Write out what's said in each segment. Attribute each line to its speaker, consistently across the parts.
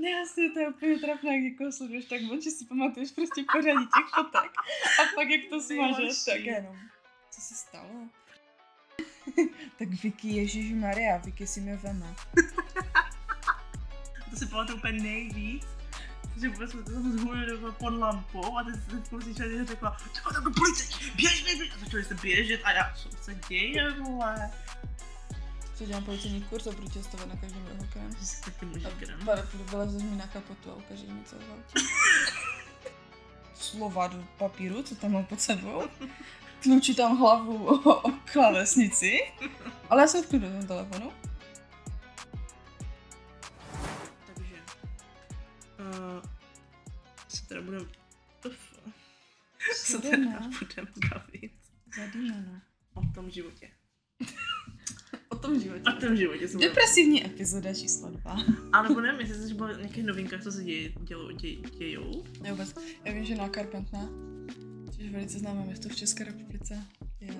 Speaker 1: Ne, asi to je úplně trapné, jak někoho sleduješ tak moc, že si pamatuješ prostě pořadí těch fotek a pak jak to smažeš, tak jenom. Co se stalo? tak Vicky, Ježíš Maria, Vicky si mě veme.
Speaker 2: To si pamatuju úplně nejvíc, že vůbec jsme to tam zhulili pod lampou a se slyšeli, že řekla, tam do policajti, běž, běž, běž. A začali se běžet a já, co se děje, vole.
Speaker 1: Co dělám policejní kurz a budu testovat na každém rohu krém.
Speaker 2: Že jsi taky můžeš krem.
Speaker 1: Pár vylezeš mi na kapotu a ukážeš mi co. Slova do papíru, co tam mám pod sebou. Tlučí tam hlavu o, o klávesnici. Ale já jsem v klidu na telefonu.
Speaker 2: Takže, uh, se teda budeme, se teda budeme bavit
Speaker 1: Zadýmano.
Speaker 2: o tom životě.
Speaker 1: O tom životě.
Speaker 2: O tom životě se budeme
Speaker 1: Depresivní epizoda číslo dva.
Speaker 2: A nebo nevím, jestli jsi bavit o nějakých novinkách, co se děje, dělo, děj, dějou.
Speaker 1: Já vůbec, já vím, že na Carpentna, což je velice známé město v České republice, je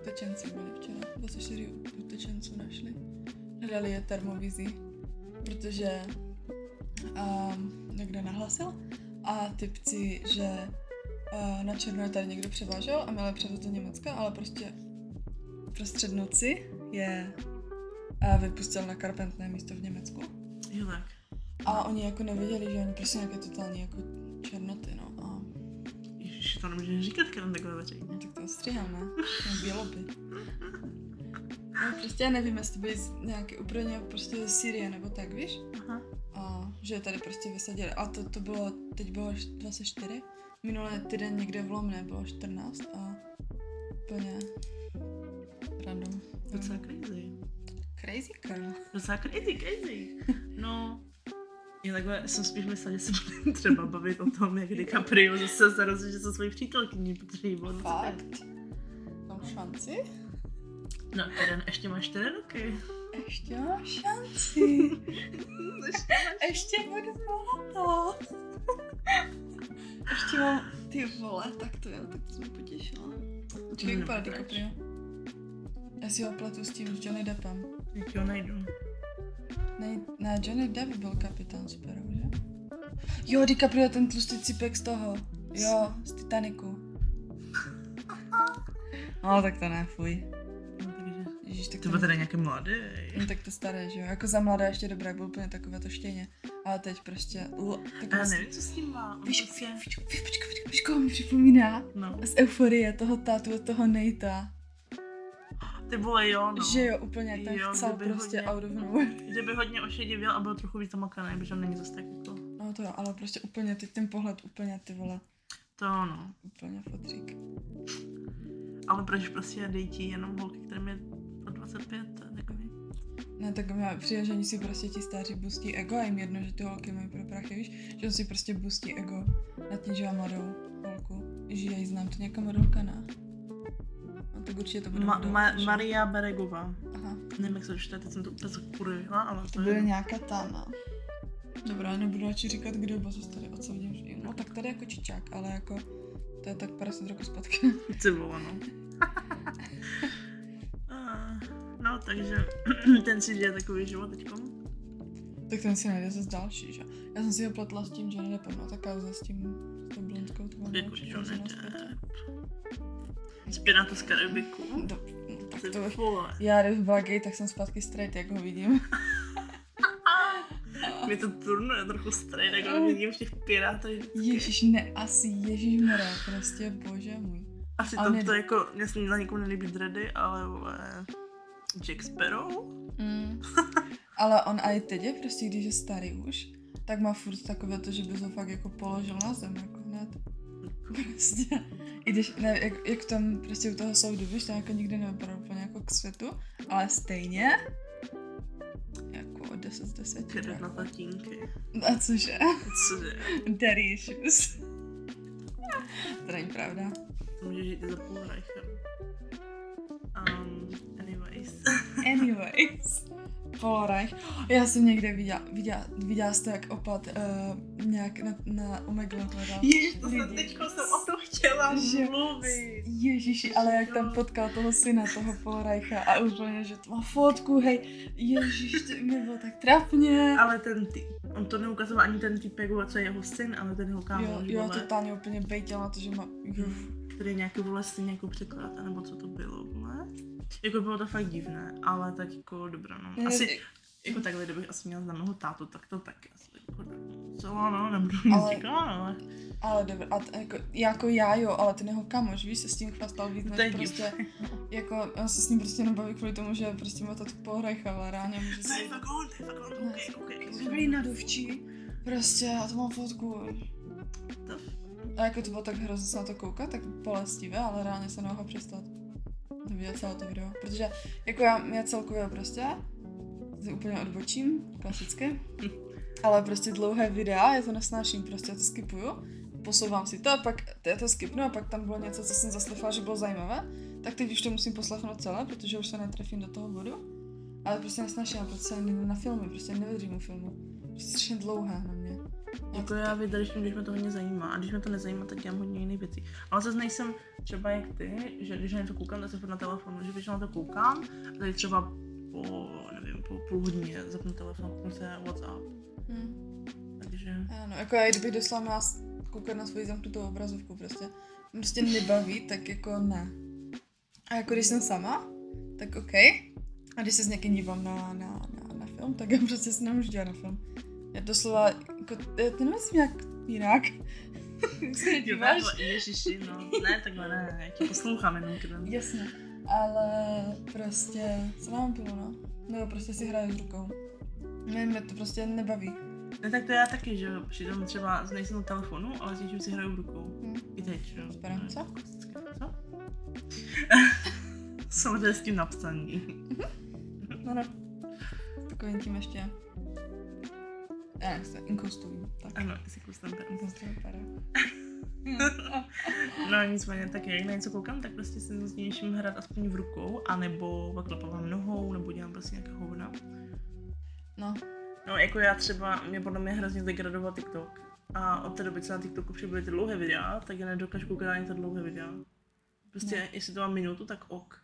Speaker 1: utečenci byli včera. 24 utečenců našli. Hledali je termovizí, protože um, někdo nahlasil a typci, že uh, na černo je tady někdo převážel a měl převést do Německa, ale prostě prostřed noci je uh, vypustil na Carpentné místo v Německu.
Speaker 2: Jo tak.
Speaker 1: A oni jako nevěděli, že oni prostě nějaké totální jako černoty, no. A
Speaker 2: Ježiš, to nemůžeš říkat, když takové veřejně.
Speaker 1: no, tak to stříháme. No, běloby. No, prostě já nevím, jestli to byli z- nějaké úplně prostě ze Syrie nebo tak, víš?
Speaker 2: Aha.
Speaker 1: A že je tady prostě vysadili. A to, to bylo, teď bylo š- 24. Minulé týden někde v Lomné bylo 14 a úplně random.
Speaker 2: Docela crazy.
Speaker 1: Crazy girl.
Speaker 2: Docela crazy, crazy. No, já takhle jsem spíš myslela, že se budeme třeba bavit o tom, jak DiCaprio zase se rozhodl se svojí přítelkyní, protože jí bylo 25.
Speaker 1: Fakt? Mám šanci?
Speaker 2: No, Karen, ještě máš 4 roky.
Speaker 1: Ještě mám šanci. Ještě budu bohatá. Ještě mám ty vole, tak to jo, tak to jsem potěšila. Počkej, jak vypadá DiCaprio? Já si ho pletu s tím s Johnny Deppem.
Speaker 2: Ho najdu.
Speaker 1: Ne, ne, Johnny Depp byl kapitán Sparrow, že? Jo, DiCaprio, ten tlustý cipek z toho. Jo, z Titaniku. No, tak to ne, fuj.
Speaker 2: No.
Speaker 1: Ježíš, tak
Speaker 2: To byl teda nějaký mladý.
Speaker 1: No, tak to staré, že jo? Jako za mladé ještě dobré, byl úplně takové to štěně. Ale teď prostě... L- tak
Speaker 2: Já nevím, co s tím má. On
Speaker 1: Víš,
Speaker 2: prostě-
Speaker 1: víš, víš, víš, počkej, počkej, víš, koho mi připomíná?
Speaker 2: No.
Speaker 1: Z euforie toho tátu od toho Nejta.
Speaker 2: Ty vole, jo, no.
Speaker 1: Že jo, úplně ten
Speaker 2: Jo,
Speaker 1: chcel
Speaker 2: kdyby
Speaker 1: prostě
Speaker 2: hodně-
Speaker 1: out of nowhere.
Speaker 2: Kdyby hodně ošedivěl a byl trochu víc zamakaný, protože on není zase tak jako...
Speaker 1: No to jo, ale prostě úplně teď ten pohled úplně ty vole,
Speaker 2: To no.
Speaker 1: úplně fotřík.
Speaker 2: Ale proč prostě dejtí jenom holky, kterým je od 25, to je takový.
Speaker 1: Ne, tak mi přijde, že oni si prostě ti staří boostí ego a jim jedno, že ty holky mají pro prachy, víš? Že on si prostě boostí ego nad tím, že má mladou holku. Že já ji znám, to nějaká modelka, ne? No tak určitě to bude
Speaker 2: Ma- Ma-
Speaker 1: že?
Speaker 2: Maria Beregová.
Speaker 1: Aha.
Speaker 2: Nevím, jak se to čte, teď jsem to úplně zakurila, ale
Speaker 1: To
Speaker 2: to
Speaker 1: bude
Speaker 2: je...
Speaker 1: nějaká ta, no. Dobrá, nebudu radši říkat, kdo, bo zase tady odsoudím. že- No tak tady jako čičák, ale jako to je tak 50 roku zpátky.
Speaker 2: Vole, no. No, takže ten si žije takový život teďkom.
Speaker 1: tak ten si najde zase další, že? Já jsem si ho pletla s tím Johnny Deppem, no ta kauza s tím, s tou blondkou, to byla
Speaker 2: Jako
Speaker 1: nejlepší
Speaker 2: Johnny
Speaker 1: kauza na světě.
Speaker 2: Depp. Z Karibiku.
Speaker 1: Do, no, tak to, já kdybych byla gay, tak jsem zpátky straight, jak ho vidím.
Speaker 2: Mě to turnuje trochu strejt, jako vidím v těch pirátech.
Speaker 1: Ježíš, ne, asi Ježíš Mara, prostě bože můj.
Speaker 2: Asi to,
Speaker 1: ne-
Speaker 2: to jako, mě se na někomu nelíbí dready, ale vole, Jack Sparrow?
Speaker 1: Mm. Ale on i teď je prostě, když je starý už, tak má furt takové to, že by to fakt jako položil na zem, jako hned. Prostě. I když, ne, jak, jak tam prostě u toho soudu, víš, to jako nikdy nevypadá úplně jako k světu, ale stejně jako 10 z 10.
Speaker 2: Krev na tatínky.
Speaker 1: A cože?
Speaker 2: Cože?
Speaker 1: Daddy issues. to není pravda.
Speaker 2: Může žít i za půl Reichem. Um, anyways.
Speaker 1: Anyways. Polorech. Já jsem někde viděla, viděla, viděla jste, jak opat uh, nějak na, na Omegle hledal.
Speaker 2: Ježiš, to jsem teďko jsem o to chtěla
Speaker 1: Že-
Speaker 2: mluvit.
Speaker 1: Ježíši, ale jak tam potkal toho syna, toho Polorajcha a úplně, že to má fotku, hej, ježíš, to mi bylo tak trapně.
Speaker 2: Ale ten ty, on to neukazoval ani ten typek, co je jeho syn, ale ten jeho
Speaker 1: Jo,
Speaker 2: kámoš,
Speaker 1: jo,
Speaker 2: vole,
Speaker 1: totálně úplně bejtěl na to, že má, jo,
Speaker 2: který nějaký vole syn jako překlad, nebo co to bylo, vole. Jako bylo to fakt divné, ale tak jako dobré, no. Asi, jako takhle, kdybych asi měla známého tátu, tak to taky asi jako celá, no, nebudu nic
Speaker 1: Ale-
Speaker 2: říkat, ale
Speaker 1: Ale dobře, a t- jako, jako já jo, ale ten jeho kamoš, víš, se s tím chlastal víc, než prostě, jako, on se s ním prostě nebaví kvůli tomu, že prostě má to tu pohrajcha, ale reálně může
Speaker 2: To je
Speaker 1: si...
Speaker 2: fakt on, to je fakt on, ok, ok.
Speaker 1: Dobrý naduvčí. Prostě, a to mám fotku.
Speaker 2: To-
Speaker 1: A jako to bylo tak hrozně se na to koukat, tak bolestivé, ale reálně se nemohla přestat vidět celé to video. Protože jako já, já celkově prostě, úplně odbočím, klasicky, ale prostě dlouhé videa, já to nesnáším, prostě já to skipuju, posouvám si to a pak já to skipnu a pak tam bylo něco, co jsem zaslechla, že bylo zajímavé, tak teď už to musím poslechnout celé, protože už se netrefím do toho bodu. Ale prostě nesnáším, prostě na filmy, prostě nevydržím u filmu. Prostě strašně dlouhé na mě.
Speaker 2: Jako já vydržím, když mě to hodně zajímá. A když mě to nezajímá, tak dělám hodně jiných věcí. Ale zase nejsem třeba jak ty, že když na něco koukám, tak se na telefonu. Že většinou na to koukám, a tady třeba po, nevím, po půl hodině zapnu telefon, kouknu se WhatsApp.
Speaker 1: Hm.
Speaker 2: Takže
Speaker 1: Ano, jako já kdybych doslova měla koukat na svoji zamknutou obrazovku prostě. Mě prostě nebaví, tak jako ne. A jako když jsem sama, tak OK. A když se s někým dívám na, na, na, na film, tak já prostě se nemůžu dívat na film. Doslova, jako, já to nemyslím nějak jinak. Se díváš?
Speaker 2: ježiši, no, ne, takhle ne, já tě poslouchám jenom kedem.
Speaker 1: Jasně. Ale prostě, co mám pilu, no? Nebo prostě si hraju s rukou. Mě, mě to prostě nebaví.
Speaker 2: Ne, tak to já taky, že jo, přitom třeba nejsem na telefonu, ale s něčím si hraju rukou.
Speaker 1: Hm.
Speaker 2: I teď, že jo.
Speaker 1: Super, co?
Speaker 2: Co? Samozřejmě s tím napsaní.
Speaker 1: No, no. Takovým tím ještě. Já jak se inkostovým. Tak.
Speaker 2: Ano, jsi kustem
Speaker 1: Inkostový para.
Speaker 2: No nicméně tak jak na něco koukám, tak prostě se s něčím hrát aspoň v rukou, anebo klepávám nohou, nebo dělám prostě nějaké hovna.
Speaker 1: No,
Speaker 2: No jako já třeba, mě podle mě hrozně degradoval TikTok. A od té doby, co na TikToku přibyly ty dlouhé videa, tak já nedokážu koukat ani ty dlouhé videa. Prostě
Speaker 1: No.
Speaker 2: jestli to má minutu, tak ok.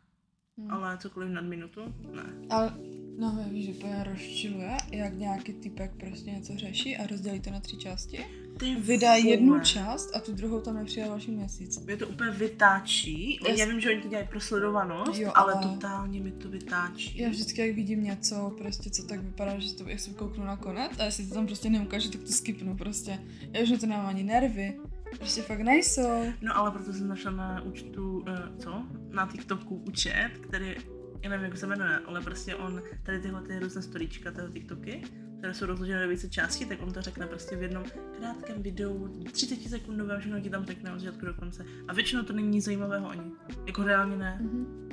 Speaker 1: Hm.
Speaker 2: Ale cokoliv nad minutu, ne.
Speaker 1: Ale, no víš, že úplně rozčiluje, jak nějaký typek prostě něco řeší a rozdělí to na tři části.
Speaker 2: Ty
Speaker 1: Vydá
Speaker 2: vole.
Speaker 1: jednu část a tu druhou tam nepřijde další měsíc.
Speaker 2: Mě to úplně vytáčí.
Speaker 1: Jas-
Speaker 2: Já vím, že oni to dělají pro sledovanost,
Speaker 1: Jo,
Speaker 2: ale
Speaker 1: ale-
Speaker 2: totálně mi to vytáčí.
Speaker 1: Já vždycky, jak vidím něco, prostě co tak vypadá, že to, jak se kouknu na konec a jestli to tam prostě neukáže, tak to skipnu prostě. Já už to nemám ani nervy. Prostě fakt nejsou.
Speaker 2: No ale proto jsem našla na účtu, uh, co? Na TikToku účet, který, já nevím, jak se jmenuje, ale prostě on, tady tyhle ty různé storíčka, tyhle TikToky, které jsou rozložené do více částí, tak on to řekne prostě v jednom krátkém videu, 30 sekundovém, všechno ti tam řekne od začátku do konce. A většinou to není nic zajímavého ani. Jako reálně ne.
Speaker 1: Mhm.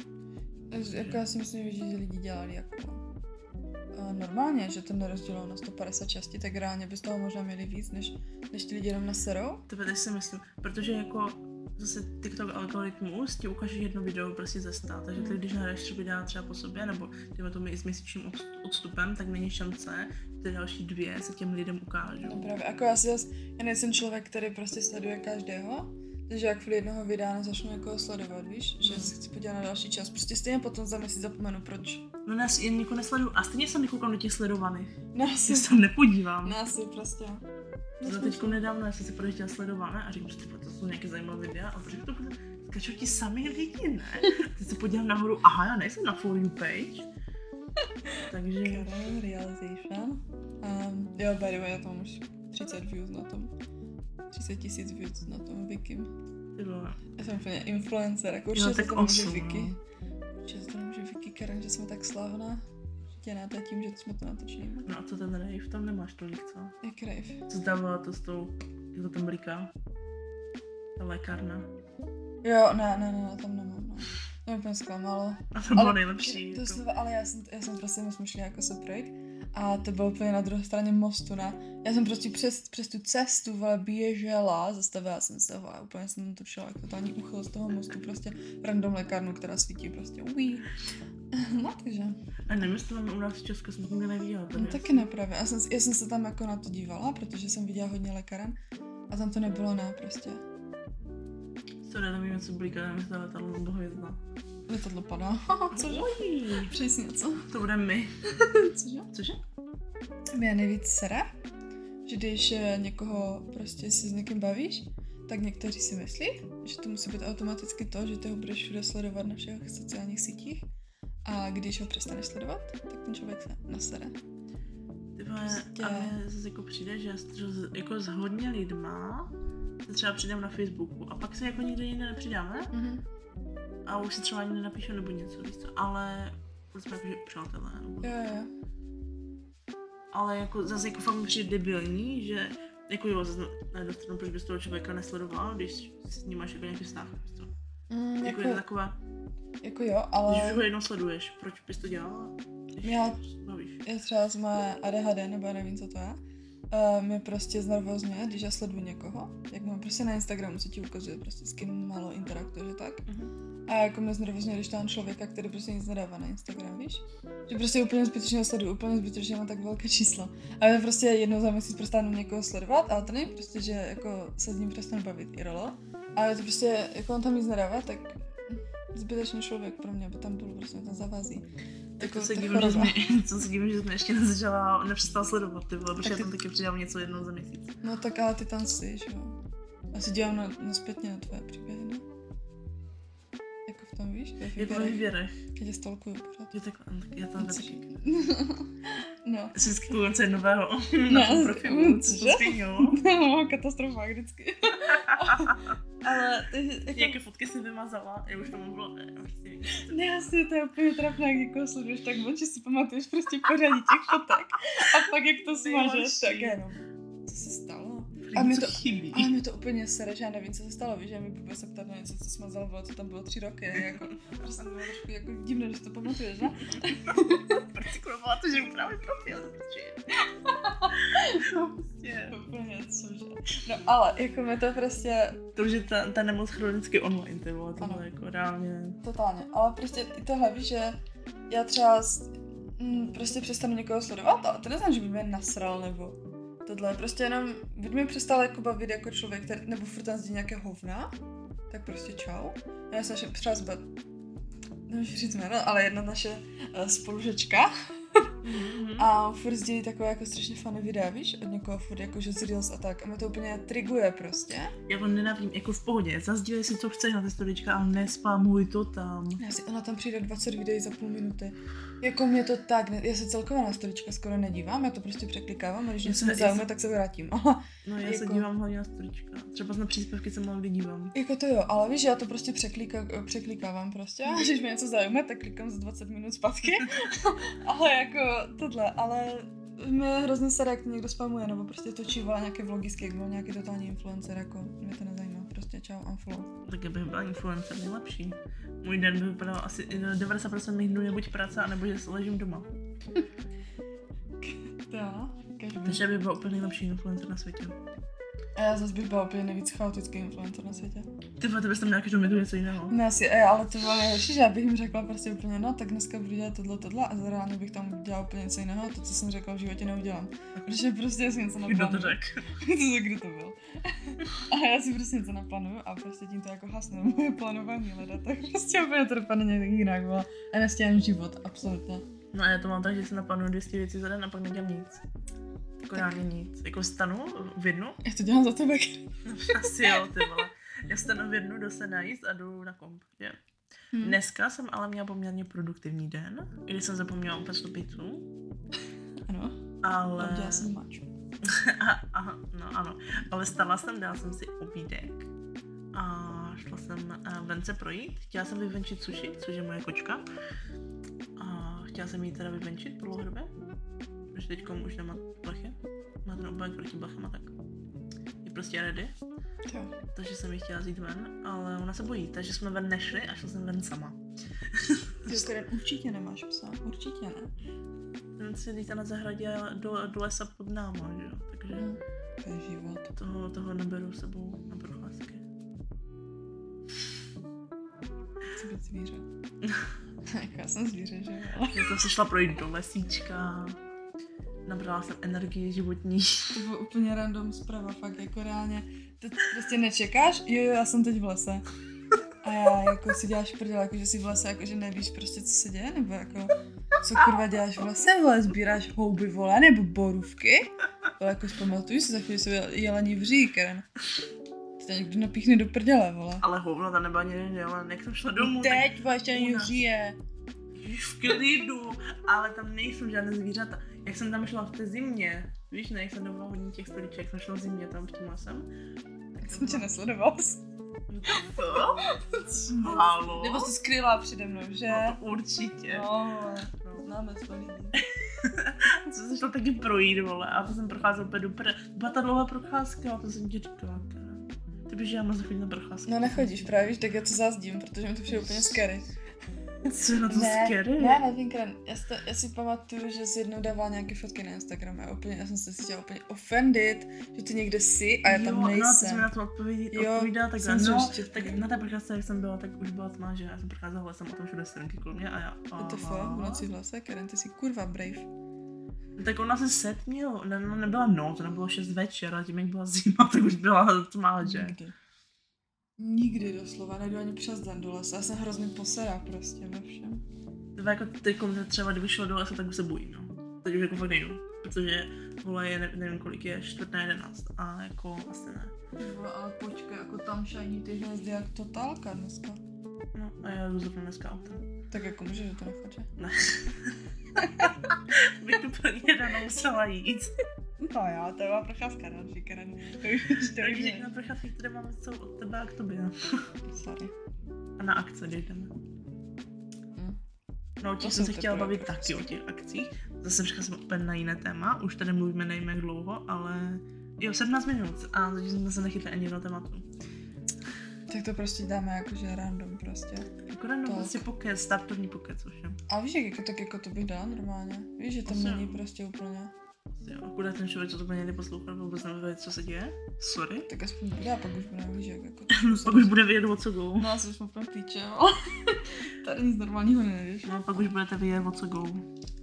Speaker 1: Takže Jako já si myslím, že lidi dělali jako normálně, že to nerozdělilo na 150 částí, tak reálně by z toho možná měli víc, než, než ti lidi jenom naserou.
Speaker 2: Tebe teď si myslím, protože jako zase TikTok algoritmus ti ukáže jedno video prostě ze 100, takže ty když nahraješ tři videa třeba po sobě, nebo dejme tomu i s měsíčním odst- odstupem, tak není šance, že ty další dvě se těm lidem ukážou.
Speaker 1: No právě, jako já si já nejsem člověk, který prostě sleduje každého, takže jak kvůli jednoho videa nezačnu jako sledovat, víš, že si chci podívat na další čas, prostě stejně potom za měsíc zapomenu, proč.
Speaker 2: No nás jen nikoho nesleduju. A stejně jsem nekoukám do těch sledovaných.
Speaker 1: No
Speaker 2: Já
Speaker 1: asi,
Speaker 2: se tam nepodívám.
Speaker 1: no asi prostě.
Speaker 2: Za teďko nedávno, já jsem si projížděla sledované a říkám, že to jsou nějaké zajímavé videa a protože to bude, skačou ti sami lidi, ne? Teď se podívám nahoru, aha, já nejsem na for you page. Takže,
Speaker 1: Realization. Um, jo, by the way, já tam už 30 views na tom. 30 tisíc views na tom Vikim. Já jsem úplně influencer, jako určitě
Speaker 2: tak
Speaker 1: to
Speaker 2: osm,
Speaker 1: Vicky.
Speaker 2: no.
Speaker 1: Určitě to nemůže Vicky Karen, že jsme tak slavná. Ne, to tím, že jsme to natočili.
Speaker 2: No a co ten rave, tam nemáš tolik, co?
Speaker 1: Jak rave.
Speaker 2: Co zdávala to s tou, jak to tam blíká? Ta lékárna.
Speaker 1: Jo, ne, ne, ne, ne tam nemám, no. To mě úplně zklamalo.
Speaker 2: A to bylo
Speaker 1: Ale-
Speaker 2: nejlepší.
Speaker 1: To
Speaker 2: jako.
Speaker 1: slova, ale já jsem, já jsem prostě, my jsme šli jako se projít A to bylo úplně na druhé straně mostu, ne? Já jsem prostě přes, přes tu cestu vole, běžela, zastavila jsem se, vole, úplně jsem točila jak totální uchyl z toho mostu, prostě random lékárnu, která svítí prostě uí. No, takže.
Speaker 2: A máme u nás v Česku, jsem to nikdy neviděla. Tady.
Speaker 1: No, taky ne právě. Já jsem, já jsem se tam jako na to dívala, protože jsem viděla hodně lékaren a tam to nebylo ne, prostě.
Speaker 2: Sorry, nevím, co blíká, nevím, jestli letadlo nebo hvězda.
Speaker 1: Letadlo padá. Cože? Přesně něco.
Speaker 2: To bude my.
Speaker 1: Cože?
Speaker 2: Cože?
Speaker 1: Mě nejvíc sere, že když eh, někoho prostě si s někým bavíš, tak někteří si myslí, že to musí být automaticky to, že ty ho budeš všude sledovat na všech sociálních sítích a když ho přestaneš sledovat, tak ten člověk se nasere.
Speaker 2: Ty
Speaker 1: Prostě-
Speaker 2: a mně zase jako přijde, že že jako s hodně lidma se třeba přidám na Facebooku a pak se jako nikdy jinde nepřidáme
Speaker 1: Mhm.
Speaker 2: A už si třeba ani nenapíšu nebo něco, víš co, ale jsme jako že přátelé. Nebo...
Speaker 1: Jo, jo.
Speaker 2: Ale jako zase jako fakt mi přijde debilní, že jako jo, zase na jednu stranu, proč bys toho člověka nesledoval, když s ním máš jako nějaký vztah, víš co?
Speaker 1: Mm,
Speaker 2: Jako,
Speaker 1: jako,
Speaker 2: je to taková,
Speaker 1: jako jo,
Speaker 2: když už
Speaker 1: ale
Speaker 2: ho jednou sleduješ, proč bys to dělala?
Speaker 1: Já- já třeba z moje ADHD, nebo já nevím, co to je, uh, mě prostě znervozňuje, když já sleduju někoho, jak mám prostě na Instagramu, co ti ukazuje, prostě s kým málo interaktuje, tak.
Speaker 2: Mhm.
Speaker 1: A jako mě znervozňuje, když tam člověka, který prostě nic nedává na Instagram, víš? Že prostě úplně zbytečně ho sleduju, úplně zbytečně má tak velké čísla. A já prostě jednou za měsíc přestanu někoho sledovat, ale to není prostě, že jako se s ním přestanu bavit IRL. A je to prostě, jako on tam nic nedává, tak zbytečný člověk pro mě, by tam byl prostě mě tam zavází.
Speaker 2: Tak
Speaker 1: Jako
Speaker 2: to se
Speaker 1: ta
Speaker 2: divím, že jsme, co se divím, že jsme ještě nezačala, nepřestala sledovat, ty vole, protože
Speaker 1: Tak
Speaker 2: já
Speaker 1: ty-
Speaker 2: tam taky přidám něco jednou za měsíc.
Speaker 1: No tak ale ty tam jsi, že jo. Já si dělám na, na zpětně na tvoje příběhy, ne? Jako v tom, víš? Ve
Speaker 2: Jako ve
Speaker 1: výběrech. Já tě stalkuju pořád.
Speaker 2: Je takhle, no, tak já tam taky.
Speaker 1: No.
Speaker 2: Já si vždycky je nového
Speaker 1: No,
Speaker 2: na profilu, co to.
Speaker 1: No, katastrofa vždycky. Ale ty, jako,
Speaker 2: Jaké fotky si vymazala, já už to bylo, ne, prostě.
Speaker 1: ne, asi to je úplně trapné, jak někoho sleduješ tak moc, že si pamatuješ prostě pořadí těch fotek a pak jak to smažeš, tak jenom. Co se stalo? A
Speaker 2: A
Speaker 1: mě
Speaker 2: mi to
Speaker 1: to-
Speaker 2: chybí.
Speaker 1: Ale mě to úplně sere, že já nevím, co se stalo, víš, že mi bude se ptat na něco, co smazalo, bylo, co tam bylo tři roky, jako, prostě to bylo trošku jako divné, že to pamatuješ, ne?
Speaker 2: Kurva to, že upravím profil, protože... Prostě.
Speaker 1: Úplně, cože. No ale, jako mi to prostě
Speaker 2: To už je ta, ta nemoc chronicky online, ty vole,
Speaker 1: Ano.
Speaker 2: tohle jako reálně.
Speaker 1: Totálně, ale prostě i tohle, víš, že já třeba prostě přestanu někoho sledovat, ale to neznamená, že by mě nasral nebo tohle, prostě jenom, buď mě přestal jako bavit jako člověk, který, nebo furt tam nějaké hovna, tak prostě čau. Já jsem naše třeba zba, nemůžu říct jméno, ale jedna naše uh, spolužečka
Speaker 2: Mhm.
Speaker 1: a furt sdílí takové jako strašně funny videa, víš, od někoho furt jako, že z Reels a tak a mě to úplně triguje prostě.
Speaker 2: Já to nenávidím, jako v pohodě, zazdílej si, co chceš na ty storička, ale nespamuj to tam.
Speaker 1: Já si, ona tam přijde 20 videí za půl minuty. Jako mě to tak, ne, já se celkově na storička skoro nedívám, já to prostě překlikávám a když něco
Speaker 2: se-
Speaker 1: mě zaujme,
Speaker 2: se-
Speaker 1: tak se vrátím.
Speaker 2: No já se
Speaker 1: Jako-
Speaker 2: dívám hlavně na storička. Třeba na příspěvky se málo kdy dívám.
Speaker 1: jako to jo, ale víš, já to prostě překlika, překlikávám prostě a když mě něco zaujme, tak klikám za 20 minut zpátky. ale jako tohle, ale mě hrozně sere, jak to někdo spamuje, nebo prostě točí nějaké vlogy, jak byl nějaký totální influencer, jako mě to nezajímá, prostě čau, unfollow.
Speaker 2: Tak bych byla influencer nejlepší. Můj den by vypadal asi 90% mých dnů je buď práce, anebo že ležím doma.
Speaker 1: Jo, každý.
Speaker 2: Takže by byl úplně nejlepší influencer na světě.
Speaker 1: A já zase bych byla úplně nejvíc chaotický influencer na světě.
Speaker 2: Ty vole, ty bys tam měl každou minutu něco jiného.
Speaker 1: Ne, asi, e, ale to bylo nejhorší, že já bych jim řekla prostě úplně, no, tak dneska budu dělat tohle, tohle a reálně bych tam dělala úplně něco jiného, to, co jsem řekla, v životě neudělám. Protože prostě já si něco
Speaker 2: Kdo
Speaker 1: naplánuju.
Speaker 2: to řekl?
Speaker 1: to kdo to byl. A já si prostě něco naplánuju a prostě tím to jako hasne moje plánování leda, tak prostě úplně to dopadne nějak jinak, vole. A nestíhám život, absolutně.
Speaker 2: No a já to mám tak, že si naplánuju 200 věcí za den a pak nedělám nic. Jako reálně nic. Jako vstanu v jednu,
Speaker 1: Já to dělám za tebe.
Speaker 2: asi jo, ty vole. Já vstanu v jednu, jdu se najíst a jdu na komp. že?
Speaker 1: Hm.
Speaker 2: Dneska jsem ale měla poměrně produktivní den, když jsem zapomněla tu pizzu,
Speaker 1: Ano,
Speaker 2: ale...
Speaker 1: udělala jsem mač.
Speaker 2: Aha, no ano. Ale stala jsem, dala jsem si obídek a šla jsem eh, ven se projít. Chtěla jsem vyvenčit suši, což je moje kočka. A chtěla jsem jí teda vyvenčit po dlouhodobě, protože teď už nemá blechy. Má ten obojek proti blechama, tak je prostě ready.
Speaker 1: Jo.
Speaker 2: Takže jsem ji chtěla vzít ven, ale ona se bojí, takže jsme ven nešli a šla jsem ven sama.
Speaker 1: Ty, určitě nemáš psa, určitě ne.
Speaker 2: Si jít na zahradě a do, do lesa pod náma, že jo. Takže
Speaker 1: Hm, To je život.
Speaker 2: toho, toho neberu s sebou na procházky.
Speaker 1: Chci být zvíře. já jsem zvíře, že jo?
Speaker 2: Já jsem se šla projít do lesíčka, nabrala jsem energii životní.
Speaker 1: To bylo úplně random zpráva, fakt jako reálně. Teď prostě nečekáš, jo, jo, já jsem teď v lese. A já jako si děláš prdel, jako že jsi v lese, jako že nevíš prostě, co se děje, nebo jako, co kurva děláš v lese, vole, sbíráš houby, vole, nebo borůvky? Vole, jako zpamatuju si, za chvíli se jelení vří, Karen. To někdo napíchne do prdele, vole.
Speaker 2: Ale hovno, ta nebyla ani nedělá, jak jsem šla domů,
Speaker 1: Teď, vole, ještě ani vříje.
Speaker 2: V klidu, ale tam nejsou žádné zvířata. Jak jsem tam šla v té zimě, víš, ne, jak jsem dovolila hodně těch stoliček, jsem šla v zimě tam v tím lesem. Tak
Speaker 1: Jsem tě nesledoval.
Speaker 2: Co? Halo?
Speaker 1: Nebo jsi skryla přede mnou, že?
Speaker 2: No to určitě.
Speaker 1: No,
Speaker 2: No.
Speaker 1: známe svůj lidi.
Speaker 2: Co jsem šla taky projít, vole, a to jsem procházela úplně úplně. Byla ta dlouhá procházka, a to jsem ti říkala. Ty bys já moc chodit na procházku.
Speaker 1: No nechodíš právě, víš, tak já to zazdím, protože mi to přijde úplně scary.
Speaker 2: Co je na to
Speaker 1: ne,
Speaker 2: scary?
Speaker 1: ne, nevím, Karen, já si, to, já si pamatuju, že jsi jednou dával nějaké fotky na Instagram a úplně, já jsem se cítila úplně offended, že ty někde jsi a já tam
Speaker 2: jo, No, a ty
Speaker 1: nejsem.
Speaker 2: jsi mi na to odpovědí,
Speaker 1: Jo,
Speaker 2: odpovídala, tak
Speaker 1: jsem
Speaker 2: no, tak
Speaker 1: no.
Speaker 2: na té procházce, jak jsem byla, tak už byla tma, že já jsem procházela lesem a tam všude strnky kolem mě a já.
Speaker 1: What the fuck, v noci v lese, Karen, ty jsi kurva brave.
Speaker 2: Tak ona se setměla, ne, no, nebyla noc, ona bylo 6 večer a tím jak byla zima, tak už byla tma, že?
Speaker 1: Nikdy. Nikdy doslova, nejdu ani přes den do lesa, já jsem hrozně poserá prostě ve všem.
Speaker 2: To jako teď třeba, kdyby šlo do lesa, tak už se bojím, no. Teď už jako fakt nejdu, protože vole je, ne, nevím kolik je, čtvrt na jedenáct a jako asi ne.
Speaker 1: Jo, ale počkej, jako tam šajní ty hvězdy jak totálka dneska.
Speaker 2: No a já jdu zrovna dneska autem.
Speaker 1: Tak jako může, že to nechodí.
Speaker 2: Ne. Bych tu pro ně ráno musela jít.
Speaker 1: No já, to byla procházka další, Karen. To už, to už
Speaker 2: Takže na procházky, které máme, jsou od tebe a k tobě.
Speaker 1: Sorry.
Speaker 2: A na akce, jdeme.
Speaker 1: Hm.
Speaker 2: No, o
Speaker 1: To
Speaker 2: těch
Speaker 1: jsou
Speaker 2: jsem se chtěla bavit taky, o těch akcích. Zase přicházím úplně na jiné téma, už tady mluvíme nevím jak dlouho, ale jo, 17 minut a zatím jsme se nechytli ani do tématu.
Speaker 1: Tak to prostě dáme jakože random prostě.
Speaker 2: No
Speaker 1: Tak.
Speaker 2: prostě pokec, startovní pokec už je.
Speaker 1: A víš, jak jako, tak jako to bych dala normálně. Víš, že
Speaker 2: Asi jo.
Speaker 1: není prostě úplně.
Speaker 2: Jo, akorát ten člověk, co to úplně neposlouchá, vůbec neví, co se děje. Sorry.
Speaker 1: Tak aspoň bude a pak už bude, víš, jak jako.
Speaker 2: Pak už bude vědět, o co go.
Speaker 1: No asi už jsme úplně píče, jo. Tady nic normálního nevíš.
Speaker 2: No, pak už budete vědět, o co go.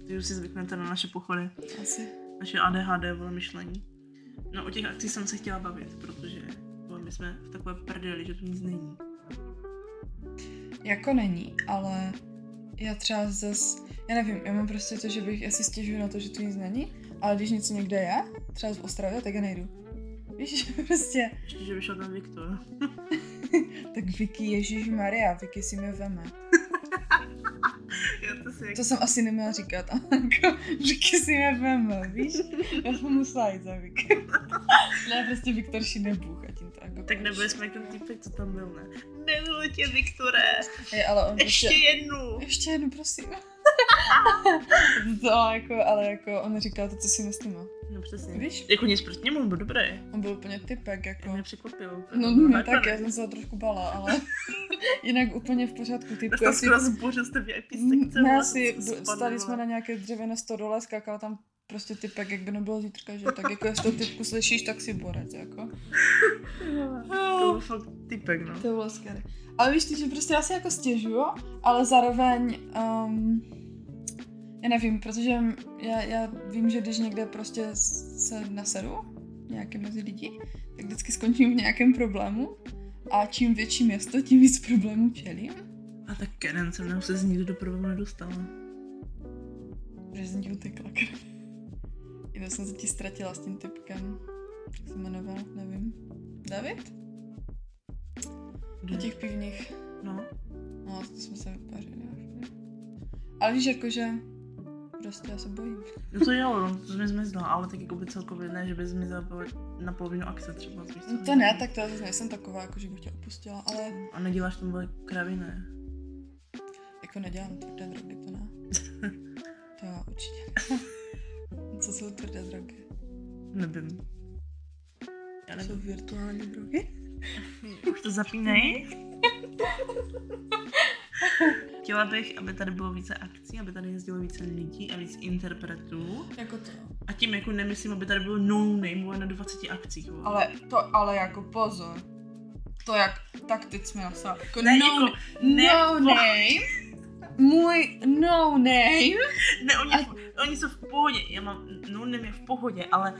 Speaker 2: Ty už si zvyknete na naše pochody,
Speaker 1: Asi.
Speaker 2: naše ADHD, vole myšlení. No, o těch akcích jsem se chtěla bavit, protože vole, my jsme v takové prdeli, že tu nic není.
Speaker 1: Jako není, ale já třeba zas, já nevím, já mám prostě to, že bych, já si stěžuju na to, že tu nic není, ale když něco někde je, třeba v Ostravě, tak já nejdu. Víš, prostě,
Speaker 2: Ještě, že vyšel ten Viktor.
Speaker 1: tak Vicky, Ježíš Maria, Vicky si mě veme.
Speaker 2: Já to si jak...
Speaker 1: To jsem asi neměla říkat, ale jako Vicky si mě veme, víš? Já jsem musela jít za Vicky. ne, prostě Viktor šíne Bůh a tím to jako
Speaker 2: Tak nebyli jsme jak ten týpek, co tam byl, ne? Nemiluji tě, Viktore!
Speaker 1: je, ale on
Speaker 2: Ještě
Speaker 1: prostě,
Speaker 2: jednu!
Speaker 1: ještě jednu, prosím. To jako, ale jako on říkal to, co si myslíme.
Speaker 2: No přesně.
Speaker 1: Víš?
Speaker 2: Jako nic proti němu, byl dobrý.
Speaker 1: On byl úplně typek, jako.
Speaker 2: Mě překvapil.
Speaker 1: No mě tak, já jsem se ho trošku bala, ale jinak úplně v pořádku. Typku,
Speaker 2: Dostal
Speaker 1: asi,
Speaker 2: skoro zbořil jste VIP sekce.
Speaker 1: ne, asi stali jsme na nějaké dřevěné stodole, skákal tam prostě typek, jak by nebylo zítra, že tak jako jestli to typku slyšíš, tak si borec, jako.
Speaker 2: To byl fakt typek, no.
Speaker 1: To bylo scary. Ale víš ty, že prostě já si jako stěžuju, ale zároveň, um, já nevím, protože já, já vím, že když někde prostě se naseru nějaké mezi lidi, tak vždycky skončím v nějakém problému a čím větší město, tím víc problémů čelím.
Speaker 2: A tak Karen se mnou se z nikdy do problému nedostala.
Speaker 1: Že jsem ti utekla. Jenom jsem se ti ztratila s tím typkem. Jak se jmenoval, nevím. David? Na těch pivních.
Speaker 2: No.
Speaker 1: No, to jsme se vypařili. Ale víš, jakože prostě já se bojím.
Speaker 2: No to jo, no, to mi zmizla, ale tak jako by celkově ne, že by zmizla na polovinu akce třeba. Víš,
Speaker 1: No to ne, tak to já zase nejsem taková, jako že bych tě opustila, ale
Speaker 2: A neděláš tam vole kravy, ne?
Speaker 1: jako nedělám tvrdé drogy, to ne. To jo, určitě. Co jsou tvrdé drogy?
Speaker 2: Nevím. Já
Speaker 1: To jsou
Speaker 2: nevím.
Speaker 1: virtuální drogy?
Speaker 2: Už to zapínej. Chtěla bych, aby tady bylo více akcí, aby tady jezdilo více lidí a víc interpretů.
Speaker 1: Jako to.
Speaker 2: A tím jako nemyslím, aby tady bylo no name na 20 akcích. Vole.
Speaker 1: Ale to, ale jako pozor. To jak, tak teď jsme nasali. Jako
Speaker 2: Ne,
Speaker 1: no,
Speaker 2: jako, ne,
Speaker 1: no name. Můj no name.
Speaker 2: ne oni, a... oni jsou v pohodě, já mám, no name je v pohodě, ale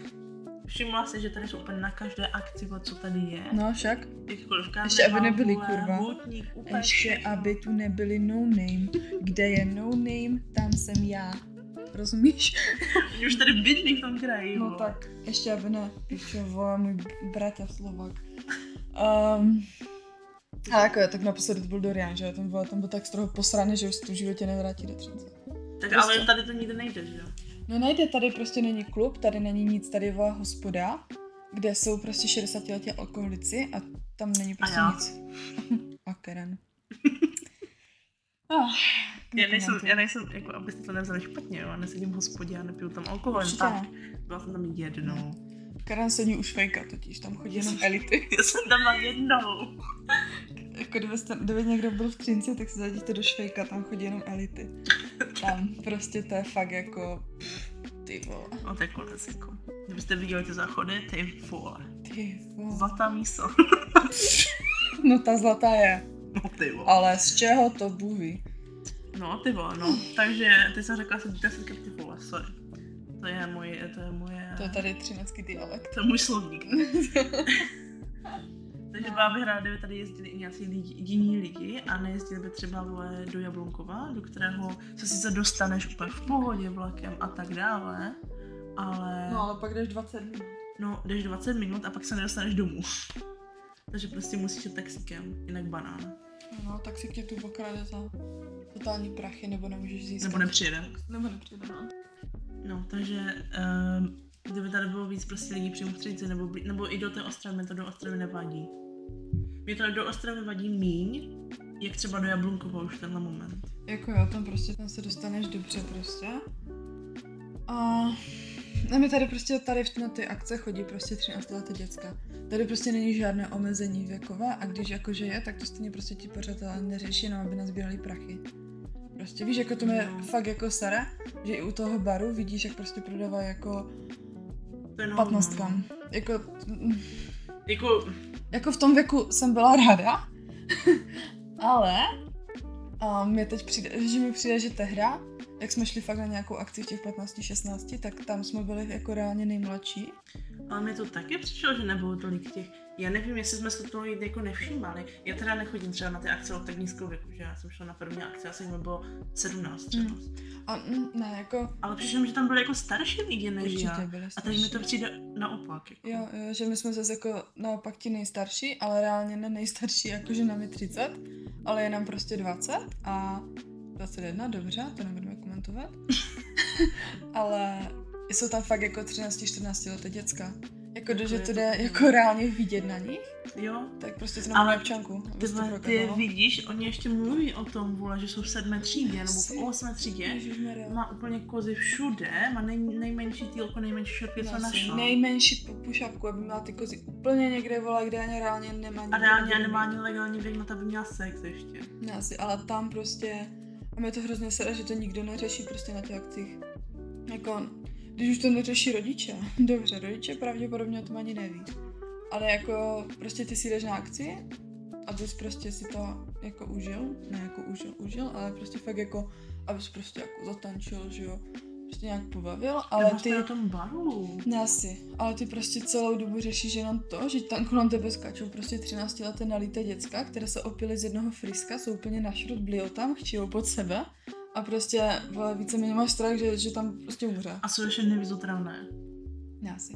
Speaker 2: všimla se, že tady jsou úplně na každé akci, co tady je.
Speaker 1: No však.
Speaker 2: Jakkoliv
Speaker 1: Ještě aby
Speaker 2: vole,
Speaker 1: kurva.
Speaker 2: Houtník, úplně
Speaker 1: Ještě
Speaker 2: všechno.
Speaker 1: aby tu nebyli no name. Kde je no name, tam jsem já. Rozumíš?
Speaker 2: Už tady bydlí v tom kraji.
Speaker 1: No tak, ještě aby ne. Píše, vole, můj bratr Slovak. Um, ale jako je, tak naposledy to byl Dorian, že ten, vole, ten byl tak z toho posraný, že už v životě nevrátí do Třince.
Speaker 2: Tak
Speaker 1: prostě-
Speaker 2: ale tady to nikde nejde, že jo?
Speaker 1: No nejde, tady prostě není klub, tady není nic, tady je vole hospoda, kde jsou prostě 60 letí alkoholici a tam není prostě
Speaker 2: já.
Speaker 1: nic. a Karen. Ah,
Speaker 2: Já nejsem,
Speaker 1: nekomentuji.
Speaker 2: já nejsem, jako abyste to nevzali špatně, jo, já nesedím v hospodě a nepiju tam alkohol, jen
Speaker 1: Určitě
Speaker 2: tak. Byla jsem tam jednou.
Speaker 1: Karen sedí už fejka totiž, tam chodí jenom elity.
Speaker 2: Já jsem tam byla jednou.
Speaker 1: jako kdybyste, kdyby někdo byl v Třinci, tak se zadíte do Švejka, tam chodí jenom elity. Tam prostě to je fakt jako, ty vole,
Speaker 2: No to je konec, jako. Kdybyste viděli ty záchody, ty vole.
Speaker 1: ty vole.
Speaker 2: Zlatá místo.
Speaker 1: No ta zlatá je,
Speaker 2: No ty vole.
Speaker 1: ale z čeho to Bůh ví.
Speaker 2: No ty vole, no. Takže ty jsem řekla asi desetkrát ty vole, sorry. To je moje, to je moje,
Speaker 1: To je tady třinecký dialekt.
Speaker 2: to je můj slovník. Takže byla bych ráda, kdyby tady jezdili i nějací lidi, jiní lidi a nejezdili by třeba vole, do Jablonkova, do kterého se sice dostaneš úplně v pohodě vlakem a tak dále, ale
Speaker 1: No ale pak jdeš 20 minut.
Speaker 2: no, jdeš 20 minut a pak se nedostaneš domů. Takže prostě musíš jít taxíkem, jinak banán.
Speaker 1: No, tak si tě tu okrade za totální prachy, nebo nemůžeš získat.
Speaker 2: Nebo nepřijede.
Speaker 1: Nebo nepřijde, no.
Speaker 2: No, takže um, kdyby tady bylo víc prostě lidí přímo v Třinci, nebo, nebo i do té Ostravy, mě to do Ostravy nevadí. Mě to do Ostravy vadí míň, jak třeba do Jablunkova už tenhle moment.
Speaker 1: Jako jo, tam prostě tam se dostaneš dobře prostě. A a my tady prostě tady v- na ty akce chodí prostě 13 leté děcka. Tady prostě není žádné omezení věkové a když jakože je, tak to stejně prostě ti pořadatelé neřeší, jenom aby nazbírali prachy. Prostě víš, jako to mě
Speaker 2: No.
Speaker 1: fakt jako sere, že i u toho baru vidíš, jak prostě prodávají jako
Speaker 2: No,
Speaker 1: patnáctkám. Jako,
Speaker 2: Jako,
Speaker 1: jako v tom věku jsem byla ráda, ale a mě teď přijde, že mi přijde, že tehda, jak jsme šli fakt na nějakou akci v těch 15-16, tak tam jsme byli jako reálně nejmladší.
Speaker 2: ale mi to taky přišlo, že nebylo tolik těch. Já nevím, jestli jsme se toho jako nevšímali. Já teda nechodím třeba na ty akce od tak nízkého věku, že já jsem šla na první akci, asi mi bylo 17 třeba.
Speaker 1: Mm. A ne, jako
Speaker 2: Ale přišlo že tam byli jako starší lidi než
Speaker 1: určitě
Speaker 2: já.
Speaker 1: byli
Speaker 2: A teď mi to přijde naopak. Jako.
Speaker 1: Jo, jo, že my jsme zase jako naopak ti nejstarší, ale reálně ne nejstarší, jakože nám je 30, ale je nám prostě 20 a 21, dobře, to nebudeme komentovat. ale jsou tam fakt jako 13-14 leté děcka. Jako,
Speaker 2: Jako
Speaker 1: že to
Speaker 2: to
Speaker 1: jde
Speaker 2: tak,
Speaker 1: jako reálně vidět na nich,
Speaker 2: Jo,
Speaker 1: tak prostě to
Speaker 2: Ale
Speaker 1: občanku.
Speaker 2: Ty,
Speaker 1: to
Speaker 2: ty vidíš, oni ještě mluví o tom, vole, že jsou v sedmé třídě nebo v osmé třídě. Má úplně kozy všude, má nej, nejmenší týlko, nejmenší šortky, co našla.
Speaker 1: Nejmenší pušapku, aby měla ty kozy úplně někde, vole, kde ani reálně nemá
Speaker 2: A reálně
Speaker 1: nikdo
Speaker 2: nemá ani legální to, aby měla sex ještě.
Speaker 1: Ne, asi, ale tam prostě, a mě to hrozně sere, že to nikdo neřeší prostě na těch akcích. Jako, když už to neřeší rodiče, dobře, rodiče pravděpodobně o tom ani neví. Ale jako, prostě ty si jdeš na akci, abys prostě si to jako užil, ne jako užil, užil, ale prostě fakt jako, abys prostě jako zatančil, že jo, prostě nějak pobavil, ale ty...
Speaker 2: na tom baru.
Speaker 1: Ne asi, ale ty prostě celou dobu řešíš jenom to, že tam kolem tebe skáčou prostě 13 leté nalité děcka, které se opily z jednoho friska, jsou úplně na šrot, blijou tam, chčijou pod sebe a prostě vole, víceméně máš strach, že, že tam prostě umře.
Speaker 2: A jsou ještě nevyzotravné.
Speaker 1: Ne asi.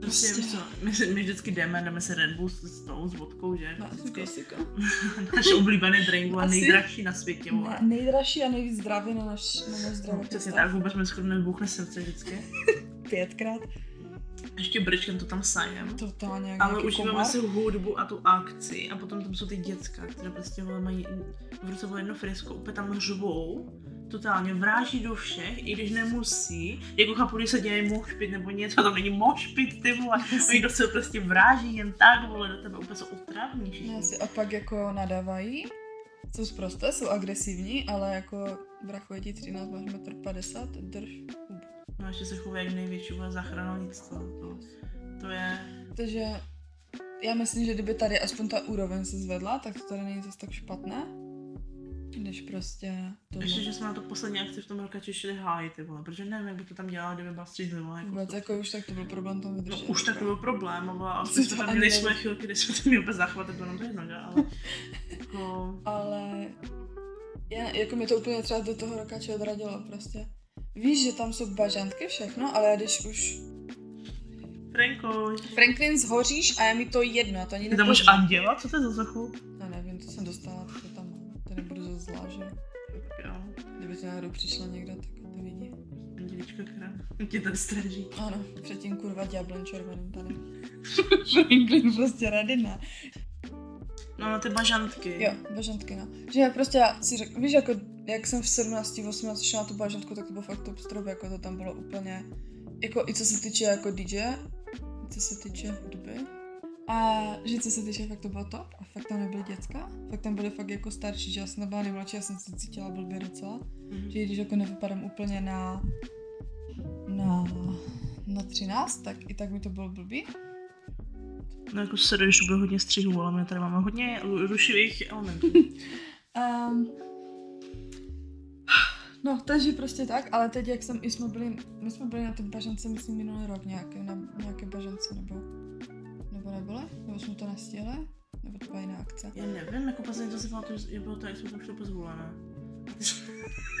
Speaker 2: Prostě,
Speaker 1: Prostě.
Speaker 2: my, si- my, vždycky jdeme, jdeme si Red Bull s, s tou, s vodkou, že?
Speaker 1: No,
Speaker 2: Vždycky
Speaker 1: klasika.
Speaker 2: náš oblíbený drink, a nejdražší na světě,
Speaker 1: Ne, nejdražší a nejvíc zdravý na náš, na náš zdravý
Speaker 2: Přesně
Speaker 1: stav.
Speaker 2: tak, vůbec mi skoro nebuchne srdce vždycky.
Speaker 1: Pětkrát.
Speaker 2: Ještě brčkem to tam sajem.
Speaker 1: Totálně
Speaker 2: Ale užíváme
Speaker 1: komar.
Speaker 2: si hudbu a tu akci a potom tam jsou ty děcka, které prostě vole, mají v ruce vole jedno frisko, úplně tam řvou, totálně vráží do všech, i když nemusí, jako chápu, když se děje mošpit nebo něco, tam není mošpit, ty vole, oni do sebe prostě vráží jen tak, vole, do tebe úplně jsou otravní všichni.
Speaker 1: asi. A pak jako nadávají jsou zprosté, jsou agresivní, ale jako brachu ti 13, máš 1,50 m, drž.
Speaker 2: No ještě se chovají jak největší vole zachranovnictvo. To, to je...
Speaker 1: Takže já myslím, že kdyby tady aspoň ta úroveň se zvedla, tak to tady není zase tak špatné. Když prostě to
Speaker 2: Ještě, že jsme na to poslední akci v tom rokači šli hájit, ty vole, protože nevím, jak by to tam dělala, kdyby byla střízlivá. Jako
Speaker 1: vůbec,
Speaker 2: to.
Speaker 1: jako už tak to byl problém tam
Speaker 2: No,
Speaker 1: vydržet.
Speaker 2: už tak to byl problém, ale a jsme
Speaker 1: to
Speaker 2: tam měli své chvilky, kdy jsme to měli úplně zachvatit, to nám to jedno? Ale jako,
Speaker 1: Ale já, jako mi to úplně třeba do toho rokače odradilo prostě. Víš, že tam jsou bažantky všechno, ale když už
Speaker 2: Franko,
Speaker 1: Franklin zhoříš a je mi to jedno, a to ani
Speaker 2: ty tam máš anděla, co to je za zachu?
Speaker 1: No nevím, to jsem dostala, to tam. To nebudu zase zlá, že?
Speaker 2: Jo,
Speaker 1: Kdyby to náhodou přišla někdo, tak to vidí.
Speaker 2: andělička, která tě tady stráží.
Speaker 1: Ano, předtím kurva ďáblem červeným tady. Franklin prostě rady ne.
Speaker 2: No, na ty bažantky.
Speaker 1: Jo, bažantky, no. Že já prostě já si řekl, víš, jako, jak jsem v 17, 18 šla na tu bažantku, tak to bylo fakt top strop, jako to tam bylo úplně, jako i co se týče jako DJ, co se týče hudby. A že co se týče, fakt to bylo top. A fakt tam nebyly děcka. Fakt tam byly fakt jako starší, že já jsem byla nejmladší, já jsem se cítila blbě docela.
Speaker 2: Mhm.
Speaker 1: Že když jako nevypadám úplně na, na, na 13, tak i tak mi to bylo blbý.
Speaker 2: No jako se když bude hodně střihů, ale my tady máme hodně ru- rušivých elementů.
Speaker 1: Um, no, takže prostě tak, ale teď jak jsem, i jsme byli, my jsme byli na té bažance, myslím, minulý rok nějaké, na nějaké bažance, nebo, nebo nebyly? Nebo jsme to nestihli? Nebo to byla jiná akce?
Speaker 2: Já nevím, jako poslední to si pamatuju, že bylo to, jak jsme tam šli po zvolené.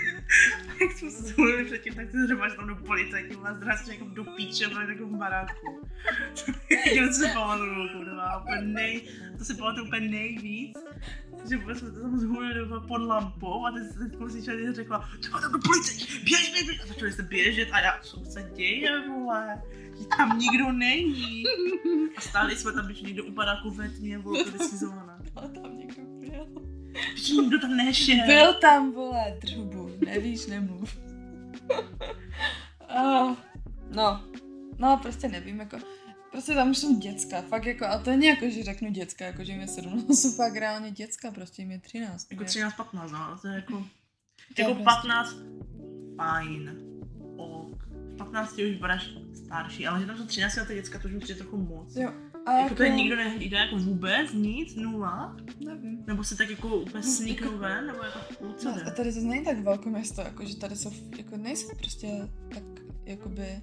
Speaker 2: jak jsme se zvolili předtím, tak ty řemáš tam do policajky, u nás zdrastě jako do píče, bylo takovou baráku. Jediné, co si pamatuju, kurva, úplně nej, to si pamatuju úplně nejvíc. Že jsme to tam zhulili pod lampou a teď teď poslyšeli řekla, třeba tam do policajky, běž, běž, běž. A začali se běžet a já, co se děje, vole, že tam nikdo není. A stáli jsme tam, když někdo u baráku ve tmě, bylo to.
Speaker 1: Ale tam někdo byl.
Speaker 2: Že nikdo tam nešel.
Speaker 1: Byl tam, vole, drhubu, nevíš, nemluv. oh, no, no, prostě nevím, jako, prostě tam jsou děcka, fakt jako, a to není jako, že řeknu děcka, jako, že jim je 17, jsou fakt reálně děcka, prostě jim je 13.
Speaker 2: Jako
Speaker 1: ne?
Speaker 2: 13, 15, no, to je jako,
Speaker 1: To je
Speaker 2: jako
Speaker 1: prostě-
Speaker 2: 15, fajn, ok. V 15 už budeš starší, ale že tam jsou 13 leté děcka, to už mi přijde trochu moc.
Speaker 1: Jo, a
Speaker 2: Jako to je nikdo nehlídá jako vůbec, nic, nula,
Speaker 1: Nevím.
Speaker 2: nebo se tak jako úplně sníknou ven, nebo jako, co
Speaker 1: No, a tady to není tak velké město, jako že tady jsou, jako nejsou prostě tak, jakoby,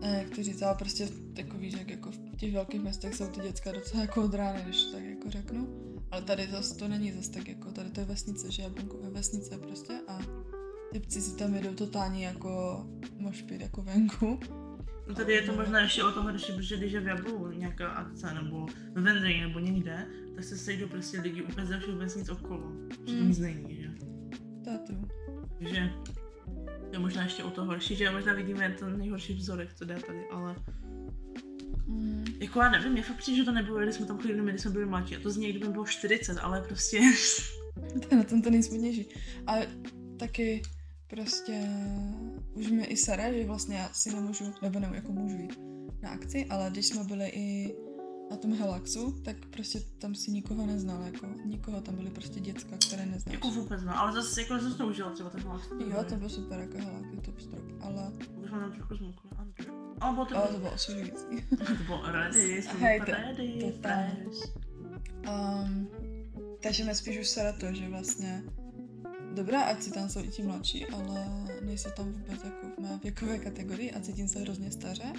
Speaker 1: ne, jak to říct, ale prostě jako víš, jak jako v těch velkých městech jsou ty děcka docela jako od rány, když tak jako řeknu. Ale tady zase to není zase tak jako, tady to je vesnice, že Jablonko je vesnice prostě a ty pci si tam jedou totálně jako mošpit jako venku.
Speaker 2: No tady je to možná ještě o toho, když, protože když je v Jablu nějaká akce, nebo v Vendry, nebo někde, tak se sejdou prostě lidi úplně ze všech vesnic okolo, že to
Speaker 1: Mm.
Speaker 2: nic není, že?
Speaker 1: Tátu.
Speaker 2: Takže to je možná ještě o to horší, že možná vidíme ten nejhorší vzorek, co jde tady, ale
Speaker 1: Mm.
Speaker 2: jako já nevím, mě fakt přijde, že to nebylo, když jsme tam chodili, když jsme byli mladší, a to z něj, kdyby bylo 40, ale prostě,
Speaker 1: To je na tom to nejsmutnější. A taky prostě už mi i sere, že vlastně já si nemůžu, nebo nebo jako můžu jít na akci, ale když jsme byli i na tom Helaxu, tak prostě tam si nikoho neznal, jako nikoho, tam byly prostě děcka, které neznáš.
Speaker 2: jako vůbec no, ale zase jako zase to užila třeba ten hlas.
Speaker 1: Jo, to byl super, jako Helax je top strop, ale,
Speaker 2: Už jsme tam trochu zmukli. Ale bylo to,
Speaker 1: ale to bylo osvěžující.
Speaker 2: to bylo ready,
Speaker 1: Hej,
Speaker 2: úplně
Speaker 1: to-
Speaker 2: ready,
Speaker 1: totálně.
Speaker 2: fresh.
Speaker 1: Um, takže mě spíš už sere to, že vlastně Dobrá, ať si tam jsou i ti mladší, ale nejsou tam vůbec jako v mé věkové kategorii a cítím se hrozně staře.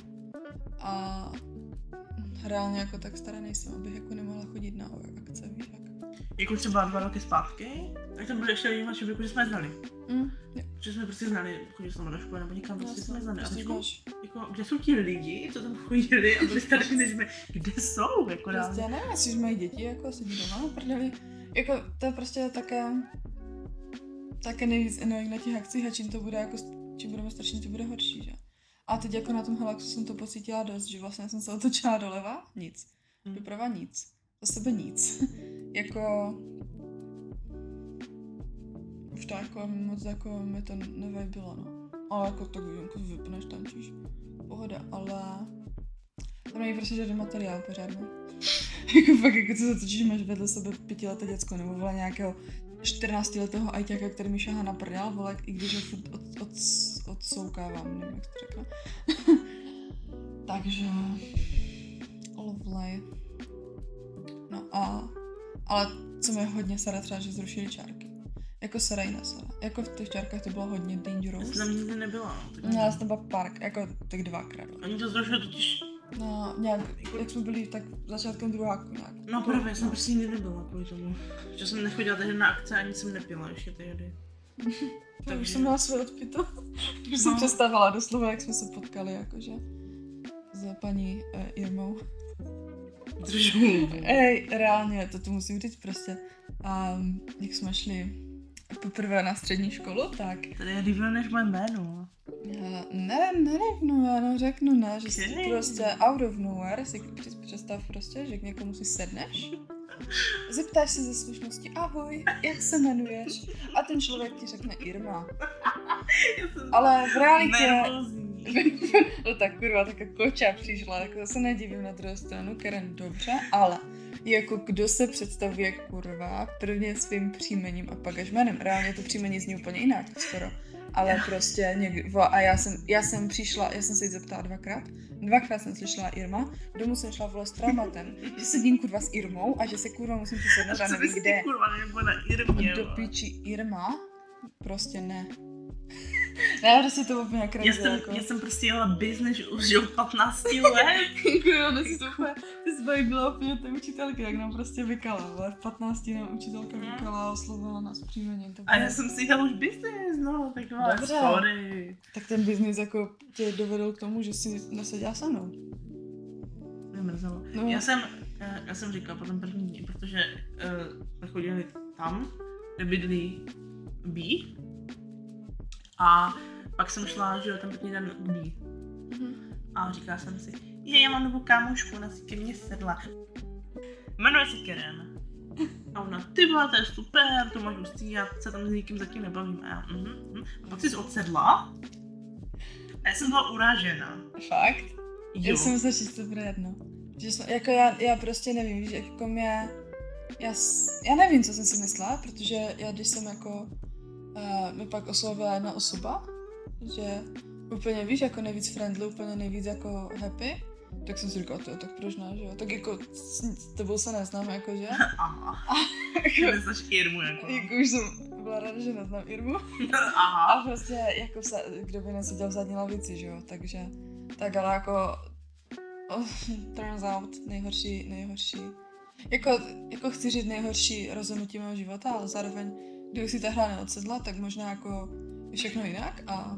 Speaker 1: A reálně jako tak stará nejsem, abych jako nemohla chodit na akce, víš jak.
Speaker 2: Jako třeba dva roky zpátky, tak tam byly ještě lidi mladší věku, že jsme znali.
Speaker 1: Mm,
Speaker 2: Že jsme prostě znali, chodili jsme do školy nebo někam, prostě jsme znali. A
Speaker 1: prostě
Speaker 2: teďko, jako, kde jsou ti lidi, co tam chodili a byli starší než my, kde jsou, jako
Speaker 1: Prostě já nevím, jestli mají děti, jako sedí doma prdeli. Jako to je prostě také, také nejvíc annoying na těch akcích a čím to bude jako, čím budeme tím to bude horší, že? A teď jako na tom Helaxu jsem to pocítila dost, že vlastně jsem se otočila doleva, nic.
Speaker 2: Hmm.
Speaker 1: Doprava nic. Za sebe nic. jako... Už to jako moc jako mi to nevajbilo, no. Ale jako tak jako vypneš, tančíš. Pohoda, ale... Tam není prostě žádný materiál pořádný. jako fakt, jako co zatočíš, máš vedle sebe pětileté děcko, nebo vole nějakého 14-letého ajťáka, který mi šahá na prdel, vole, i když ho furt od, od, odsoukávám, nevím, jak to řekla. Takže, lovely. No a, ale co mi hodně sere třeba, že zrušili čárky. Jako Serena Sara. Jako v těch čárkách to bylo hodně
Speaker 2: Já
Speaker 1: dangerous.
Speaker 2: jsem tam nikdy nebyla. no, tak
Speaker 1: No, já jsem tam byla park, jako tak dvakrát.
Speaker 2: Oni to zrušili totiž,
Speaker 1: No, nějak, jak jsme byli tak začátkem druháku nějak.
Speaker 2: no právě, jsem prostě nikdy nebyla kvůli tomu. Že jsem nechodila tehdy na akce, ani jsem nepila ještě tehdy.
Speaker 1: Tak už jsem měla své odpito. Už jsem
Speaker 2: No.
Speaker 1: představila doslova, jak jsme se potkali, jakože s paní uh, Irmou.
Speaker 2: Držu.
Speaker 1: Ej, reálně, to tu musím říct prostě. Um, jak jsme šli poprvé na střední školu, tak
Speaker 2: Tady je díval než moje jméno.
Speaker 1: já ne, neřeknu, já no řeknu ne, že si
Speaker 2: Ok.
Speaker 1: prostě out of nowhere si představ prostě, že k někomu si sedneš, zeptáš se ze slušnosti, ahoj, jak se jmenuješ? A ten člověk ti řekne Irma. Ale v realitě, no tak kurva, taká koča přišla, tak to se nedivím na druhou stranu, Karen, dobře, ale jako kdo se představuje kurva prvně svým příjmením a pak až jménem. Reálně to příjmení zní úplně jinak, skoro. Ale prostě někdy, vo, a já jsem, já jsem přišla, já jsem se jí zeptala dvakrát, dvakrát jsem slyšela Irma, domů jsem šla vole s traumatem, že sedím kurva s Irmou a že se kurva musím přesednout a
Speaker 2: Co
Speaker 1: nevím kde.
Speaker 2: kurva nebo na Irmě,
Speaker 1: Do piči Irma? Prostě ne. ne, prostě to úplně
Speaker 2: Já
Speaker 1: crazy,
Speaker 2: jsem,
Speaker 1: jako.
Speaker 2: já jsem prostě jela business už od 15 let.
Speaker 1: Děkuji, ona si to úplně, ty jsi byla úplně té učitelky, jak nám prostě vykala, ale v 15 nám učitelka vykala a oslovila nás příjmením. To
Speaker 2: A já jsem si jela už business, no, tak
Speaker 1: Dobře.
Speaker 2: sorry.
Speaker 1: Tak ten biznis jako tě dovedl k tomu, že si neseděla se mnou.
Speaker 2: Mě mrzelo.
Speaker 1: No.
Speaker 2: Já jsem, eh, já jsem říkala po tom první dní, protože uh, jsme chodili tam, kde bydlí B. A pak jsem šla, že jo, ten první den k B. A říkala jsem si, je, já mám novou kámošku, ona si ke mně sedla. Jmenuje se Karen. A ona, ty vole, to je super, to máš hustý, já se tam s nikým zatím nebavím. A já, mhm, mhm. A pak jsi odsedla. A já jsem byla uražena.
Speaker 1: Fakt?
Speaker 2: Jo.
Speaker 1: Já jsem se čistě jedno. Že jsme, jako já, já prostě nevím, víš, jako mě, já, já nevím, co jsem si myslela, protože já když jsem jako, uh, mi pak oslovila jedna osoba, že úplně víš, jako nejvíc friendly, úplně nejvíc jako happy, tak jsem si říkala, to, tak proč ne, že jo? Tak jako s, tebou se neznám, jakože.
Speaker 2: Aha.
Speaker 1: jako,
Speaker 2: Myslíš Irmu jako.
Speaker 1: jako už jsem byla ráda, že neznám Irmu.
Speaker 2: Aha.
Speaker 1: A prostě jako vsa, kdo by neseděl v zadní lavici, že jo, takže, tak ale jako, oh, turns out, nejhorší, nejhorší, jako, jako chci říct nejhorší rozhodnutí mého života, ale zároveň, kdybych si ta hra neodsedla, tak možná jako všechno jinak a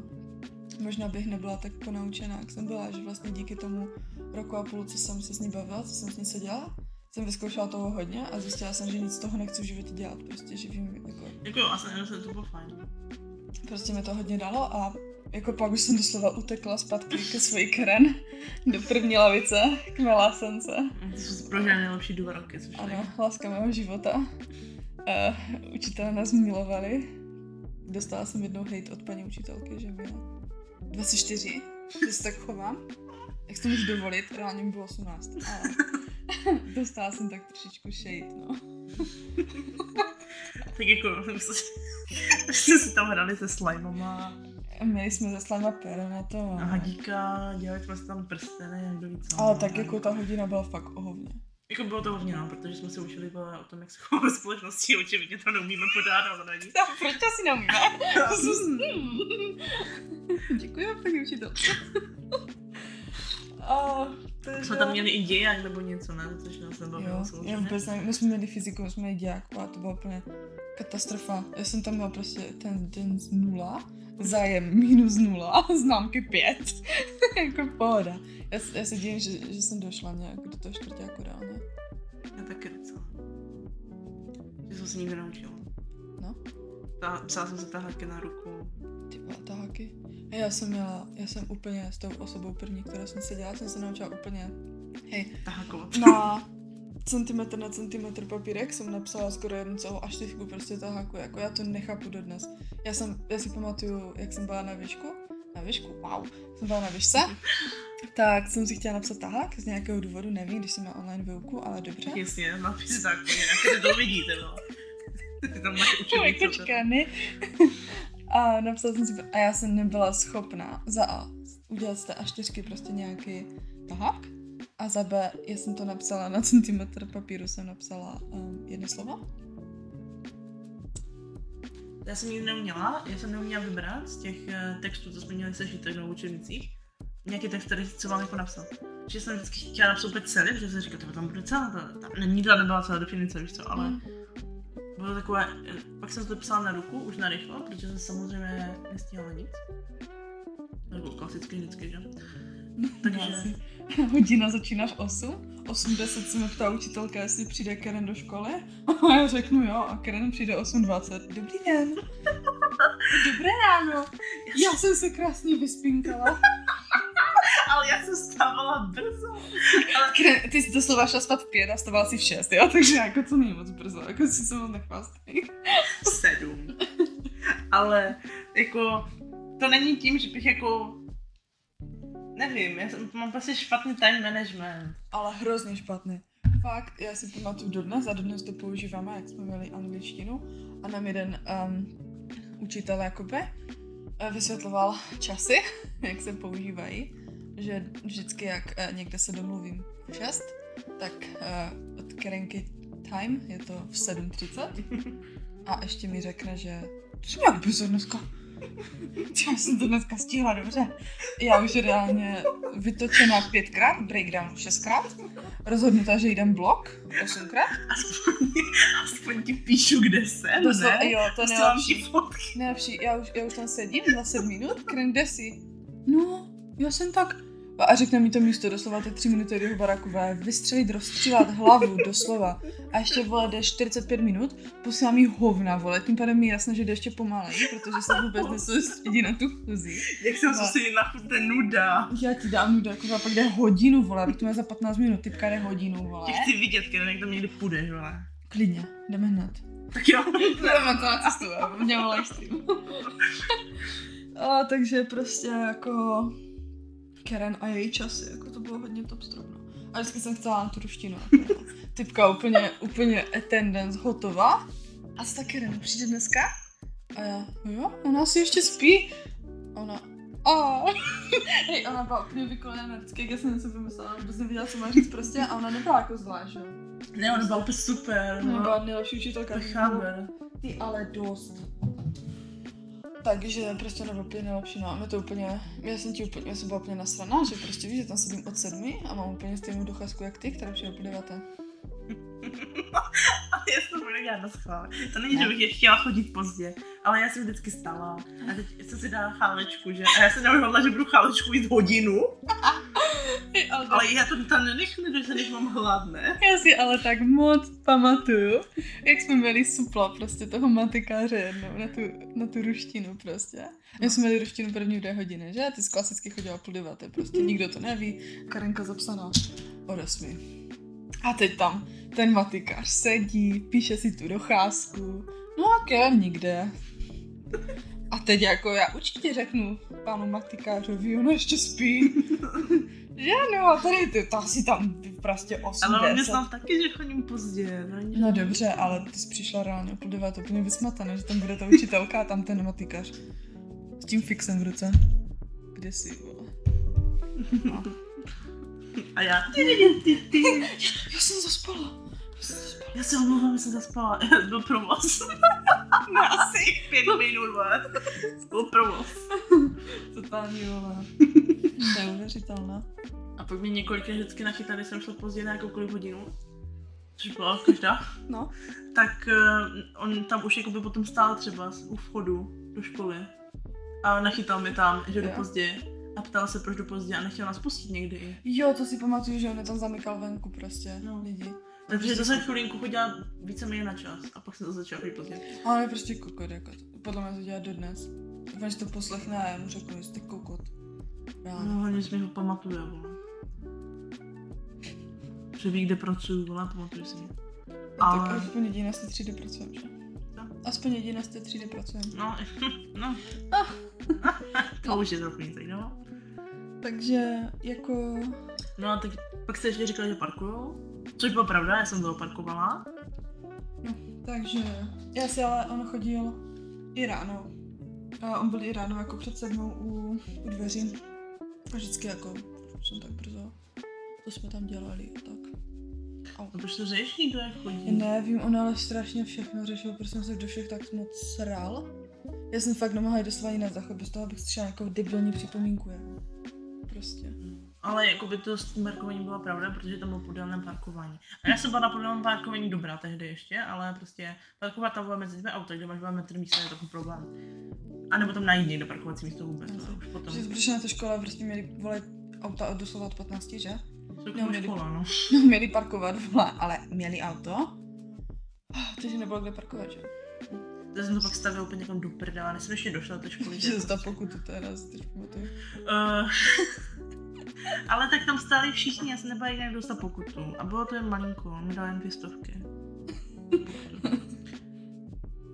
Speaker 1: možná bych nebyla tak ponaučená, jak jsem byla, že vlastně díky tomu roku a půl, co jsem se s ní bavila, co jsem s ní seděla, jsem vyzkoušela toho hodně a zjistila jsem, že nic z toho nechci v životě dělat, prostě, že vím, jako,
Speaker 2: Jako jo, asi asi to bylo fajn.
Speaker 1: prostě mi to hodně dalo a jako pak už jsem doslova utekla zpátky ke svojí Karen do první lavice, k mé lásence.
Speaker 2: Ty jsi prožila nejlepší dva roky, což
Speaker 1: Ano,
Speaker 2: je.
Speaker 1: láska mého života. Uh, učitelé nás milovali. Dostala jsem jednou hejt od paní učitelky, že měla 24, že se tak chovám. Jak si to můžu dovolit, reálně mi bylo 18, ale dostala jsem tak trošičku shade, no.
Speaker 2: Tak jako, jsme si tam hrali se slimama
Speaker 1: Měli jsme ze slama peroneto.
Speaker 2: a hadíka, dělali jsme si tam prsteny, jak kdo ví co.
Speaker 1: Ale tak jako ta hodina byla fakt o hovně.
Speaker 2: Jako bylo to hodně, no, protože jsme se učili o tom, jak se chováme společnosti, očividně to neumíme pořád, ale není.
Speaker 1: No, proč to si neumíme? Děkuji, paní učitelce. A, takže...
Speaker 2: Jsme tam měli i dějak nebo něco, ne? Což nás nebavilo
Speaker 1: já
Speaker 2: samozřejmě.
Speaker 1: vůbec nevím, my jsme měli fyziku, jsme měli dějáku a to byla úplně katastrofa. Já jsem tam měla prostě ten den z nula, zájem minus nula, známky pět. jako pohoda. Já, já se divím, že, že jsem došla nějak do toho čtvrtáku reálně.
Speaker 2: Já taky docela. Že jsem se nikdy naučila.
Speaker 1: No.
Speaker 2: Ta, psala jsem se tahle na ruku.
Speaker 1: Ty taháky. A já jsem měla, já jsem úplně s tou osobou první, kterou jsem se dělala, jsem se naučila úplně, hej,
Speaker 2: Tahakovat.
Speaker 1: na centimetr na centimetr papírek jsem napsala skoro jednu celou až teďku prostě taháku, jako já to nechápu dodnes. Já jsem, já si pamatuju, jak jsem byla na výšku, na výšku, wow, jsem byla na výšce, tak jsem si chtěla napsat tahák, z nějakého důvodu nevím, když jsem na online výuku, ale dobře.
Speaker 2: Jasně, napíš tak, jinak to vidíte, no. Ty tam máš učebnici.
Speaker 1: Počká, ne? A napsala jsem si, a já jsem nebyla schopná za A udělat z té A4 prostě nějaký tahák a za B, já jsem to napsala na centimetr papíru, jsem napsala um, jedno slovo.
Speaker 2: Já jsem nikdy neuměla, já jsem neuměla vybrat z těch uh, textů, co jsme měli sešít tak na učebnicích, nějaký text, který co mám jako napsat. Že jsem vždycky chtěla napsat úplně celý, protože jsem říkala, to tam bude celá, ta, ta nikdy nebyla celá definice, víš co, ale
Speaker 1: Mm.
Speaker 2: bylo takové, eh, pak jsem to psala na ruku, už na rychlo, protože jsem samozřejmě nestihala nic. Nebo klasicky vždycky, že? Takže-.
Speaker 1: Hodina začíná v 8. 8.10 se mě ptá učitelka, jestli přijde Karen do školy. A já řeknu jo a Karen přijde 8.20. Dobrý den. Dobré ráno. Já jsem se krásně vyspinkala.
Speaker 2: Ale já jsem stávala brzo. Ale
Speaker 1: Karen, ty jsi doslova šla spát v pět a vstávala si v šest, jo? Takže jako to není moc brzo, jako si se moc nechvástej.
Speaker 2: sedm. Ale jako, to není tím, že bych jako, nevím, já jsem, mám prostě špatný time management.
Speaker 1: Ale hrozně špatný. Fakt, já si pamatuju dodnes a dodnes to používáme, jak jsme měli angličtinu a nám jeden um, učitel jakoby eh, vysvětloval časy, jak se používají, že vždycky jak uh, někde se domluvím v 6, tak uh, od Kerenky time je to v 7.30 a ještě mi řekne, že to jsem jak brzo dneska. Já jsem to dneska stihla dobře. Já už reálně vytočená pětkrát, breakdown šestkrát, rozhodnutá, že jdem blok osmkrát.
Speaker 2: Aspoň, aspoň ti píšu, kde jsem,
Speaker 1: To
Speaker 2: ne?
Speaker 1: jo, to
Speaker 2: Posílám
Speaker 1: nejlepší. Nejlepší, já už, já už tam sedím 20 minut, kde jsi? No, já jsem tak... A řekne mi to místo doslova ty tři minuty do jeho baraku, vole, vystřelit, rozstřílat hlavu, doslova. A ještě, vole, jde 45 minut, posílám jí hovna, vole, tím pádem mi je jasné, že jde ještě pomaleji, protože se vůbec nesoustředí na tu chůzi.
Speaker 2: Jak jsem
Speaker 1: No.
Speaker 2: soustředit na je nuda.
Speaker 1: Já ti dám nuda, jako pak jde hodinu, vole, abych to měla za 15 minut, typka jde hodinu, vole.
Speaker 2: Tě chci vidět, jak tam někdy půjdeš, vole.
Speaker 1: Klidně, jdeme hned.
Speaker 2: Tak jo.
Speaker 1: Jdeme to na cestu, já mě live stream. a, takže prostě jako Karen a její časy, jako to bylo hodně top strop, no. A vždycky jsem chtěla na tu ruštinu. jako, Typka úplně, úplně attendance hotová. A ta Karen přijde dneska? A já, jo, ona si ještě spí. Ona, a Hej, ona byla úplně vykolená vždycky, jak já jsem něco vymyslela, vůbec nevěděla, co má říct prostě, a ona nebyla jako zlá, že jo.
Speaker 2: Ne, on byl úplně super,
Speaker 1: Ona
Speaker 2: no.
Speaker 1: byla nejlepší učitelka.
Speaker 2: Chápe.
Speaker 1: Ty ale dost. Takže prostě byla úplně nejlepší, no a mě to úplně, já jsem ti úplně, já jsem byla úplně nasraná, že prostě víš, že tam sedím od sedmi a mám úplně stejnou docházku jak ty, která přijde po deváté.
Speaker 2: Ale já jsem to budu dělat na schvál. To není, že bych je chtěla chodit pozdě, ale já jsem vždycky stala a teď jsem si dala chálečku, že? A já jsem neuvědomila, že budu chálečku jít hodinu,
Speaker 1: ale,
Speaker 2: ale já to tam nenechnu, že než mám hlad, ne?
Speaker 1: já si ale tak moc pamatuju, jak jsme měli supla prostě toho matikáře jednou na tu, na tu ruštinu prostě. My jsme měli ruštinu první dvě hodiny, že? Ty jsi klasicky chodila půl deváté, prostě nikdo to neví. Karenka zapsaná od osmi. A teď tam ten matikář sedí, píše si tu docházku. No a Karen nikde. A teď jako já určitě řeknu panu matikářovi, ona ještě spí. že no a tady ty, to asi tam prostě 8,
Speaker 2: Ale on mě
Speaker 1: 10.
Speaker 2: znal taky, že chodím pozdě. No.
Speaker 1: No dobře, ale ty jsi přišla reálně o půl úplně vysmataná, že tam bude ta učitelka a tam ten matikář. S tím fixem v ruce. Kde jsi, vole?
Speaker 2: A já...
Speaker 1: Já jsem zaspala. Já jsem zaspala.
Speaker 2: Já se omlouvám, že jsem zaspala. Byl provoz.
Speaker 1: No asi.
Speaker 2: Pět minut, vole. Byl provoz.
Speaker 1: Totální, vole. Neuvěřitelná.
Speaker 2: A pak mě několikrát vždycky nachytali, když jsem šla pozdě na jakoukoliv hodinu. Což byla každá.
Speaker 1: No.
Speaker 2: tak uh, on tam už jakoby potom stál třeba u vchodu do školy a nachytal mi tam, že jdu pozdě a ptal se, proč jdu pozdě a nechtěl nás pustit někdy.
Speaker 1: Jo, to si pamatuju, že on je tam zamykal venku prostě,
Speaker 2: No.
Speaker 1: lidi.
Speaker 2: Takže to jsem chvilinku chodila víceméně na čas a pak jsem to začala pozdě.
Speaker 1: Ale je prostě kokot, jako, podle mě to dělá dodnes. Že to poslechne a já mu řeknu, že jste kokot. Já.
Speaker 2: No, hlavně si mi ho pamatuje, vole. Že ví, kde pracuju, vole, pamatuje si mě.
Speaker 1: A tak
Speaker 2: ale-
Speaker 1: aspoň na té třídě pracujeme, že? Aspoň na té třídě pracujeme.
Speaker 2: No, no, to už je trochu nic jiného.
Speaker 1: Takže jako...
Speaker 2: No a teď pak jste ještě říkali, že parkujou. Což bylo pravda, já jsem toho parkovala.
Speaker 1: No, takže já si ale on chodil i ráno. A on byl i ráno jako před sedmou u, u dveří. A vždycky jako jsem tak brzo. To jsme tam dělali a tak.
Speaker 2: A proč to řeší, to jak chodí?
Speaker 1: Já nevím, on ale strašně všechno řešil, protože jsem se do všech tak moc sral. Já jsem fakt nemohla jít doslova jinak záchod, bez toho abych slyšela nějakou debilní připomínku, jako. Prostě.
Speaker 2: Ale jako by to s tím parkováním byla pravda, protože tam bylo podélné parkování. A já jsem byla na podélném parkování dobrá tehdy ještě, ale prostě parkovat tam bylo mezi dvě auta, kde máš dva metry místa, je takový problém. A nebo tam najít někde parkovací místo vůbec, no, už potom.
Speaker 1: Protože na té škole prostě měli volit auta od doslova od 15, že?
Speaker 2: To
Speaker 1: No,
Speaker 2: je
Speaker 1: měli-
Speaker 2: škola, no.
Speaker 1: Měli parkovat, vole, ale měli auto. Ah, Takže nebylo kde parkovat, že?
Speaker 2: To jsem to pak stavil úplně někam do prdela, než jsem ještě došla do té školy.
Speaker 1: Že dostal pokutu teda, si teď pamatuju.
Speaker 2: Uh, ale tak tam stáli všichni, já jsem nebyla jinak dostat pokutu. A bylo to jen malinko, on mi dal jen dvě stovky.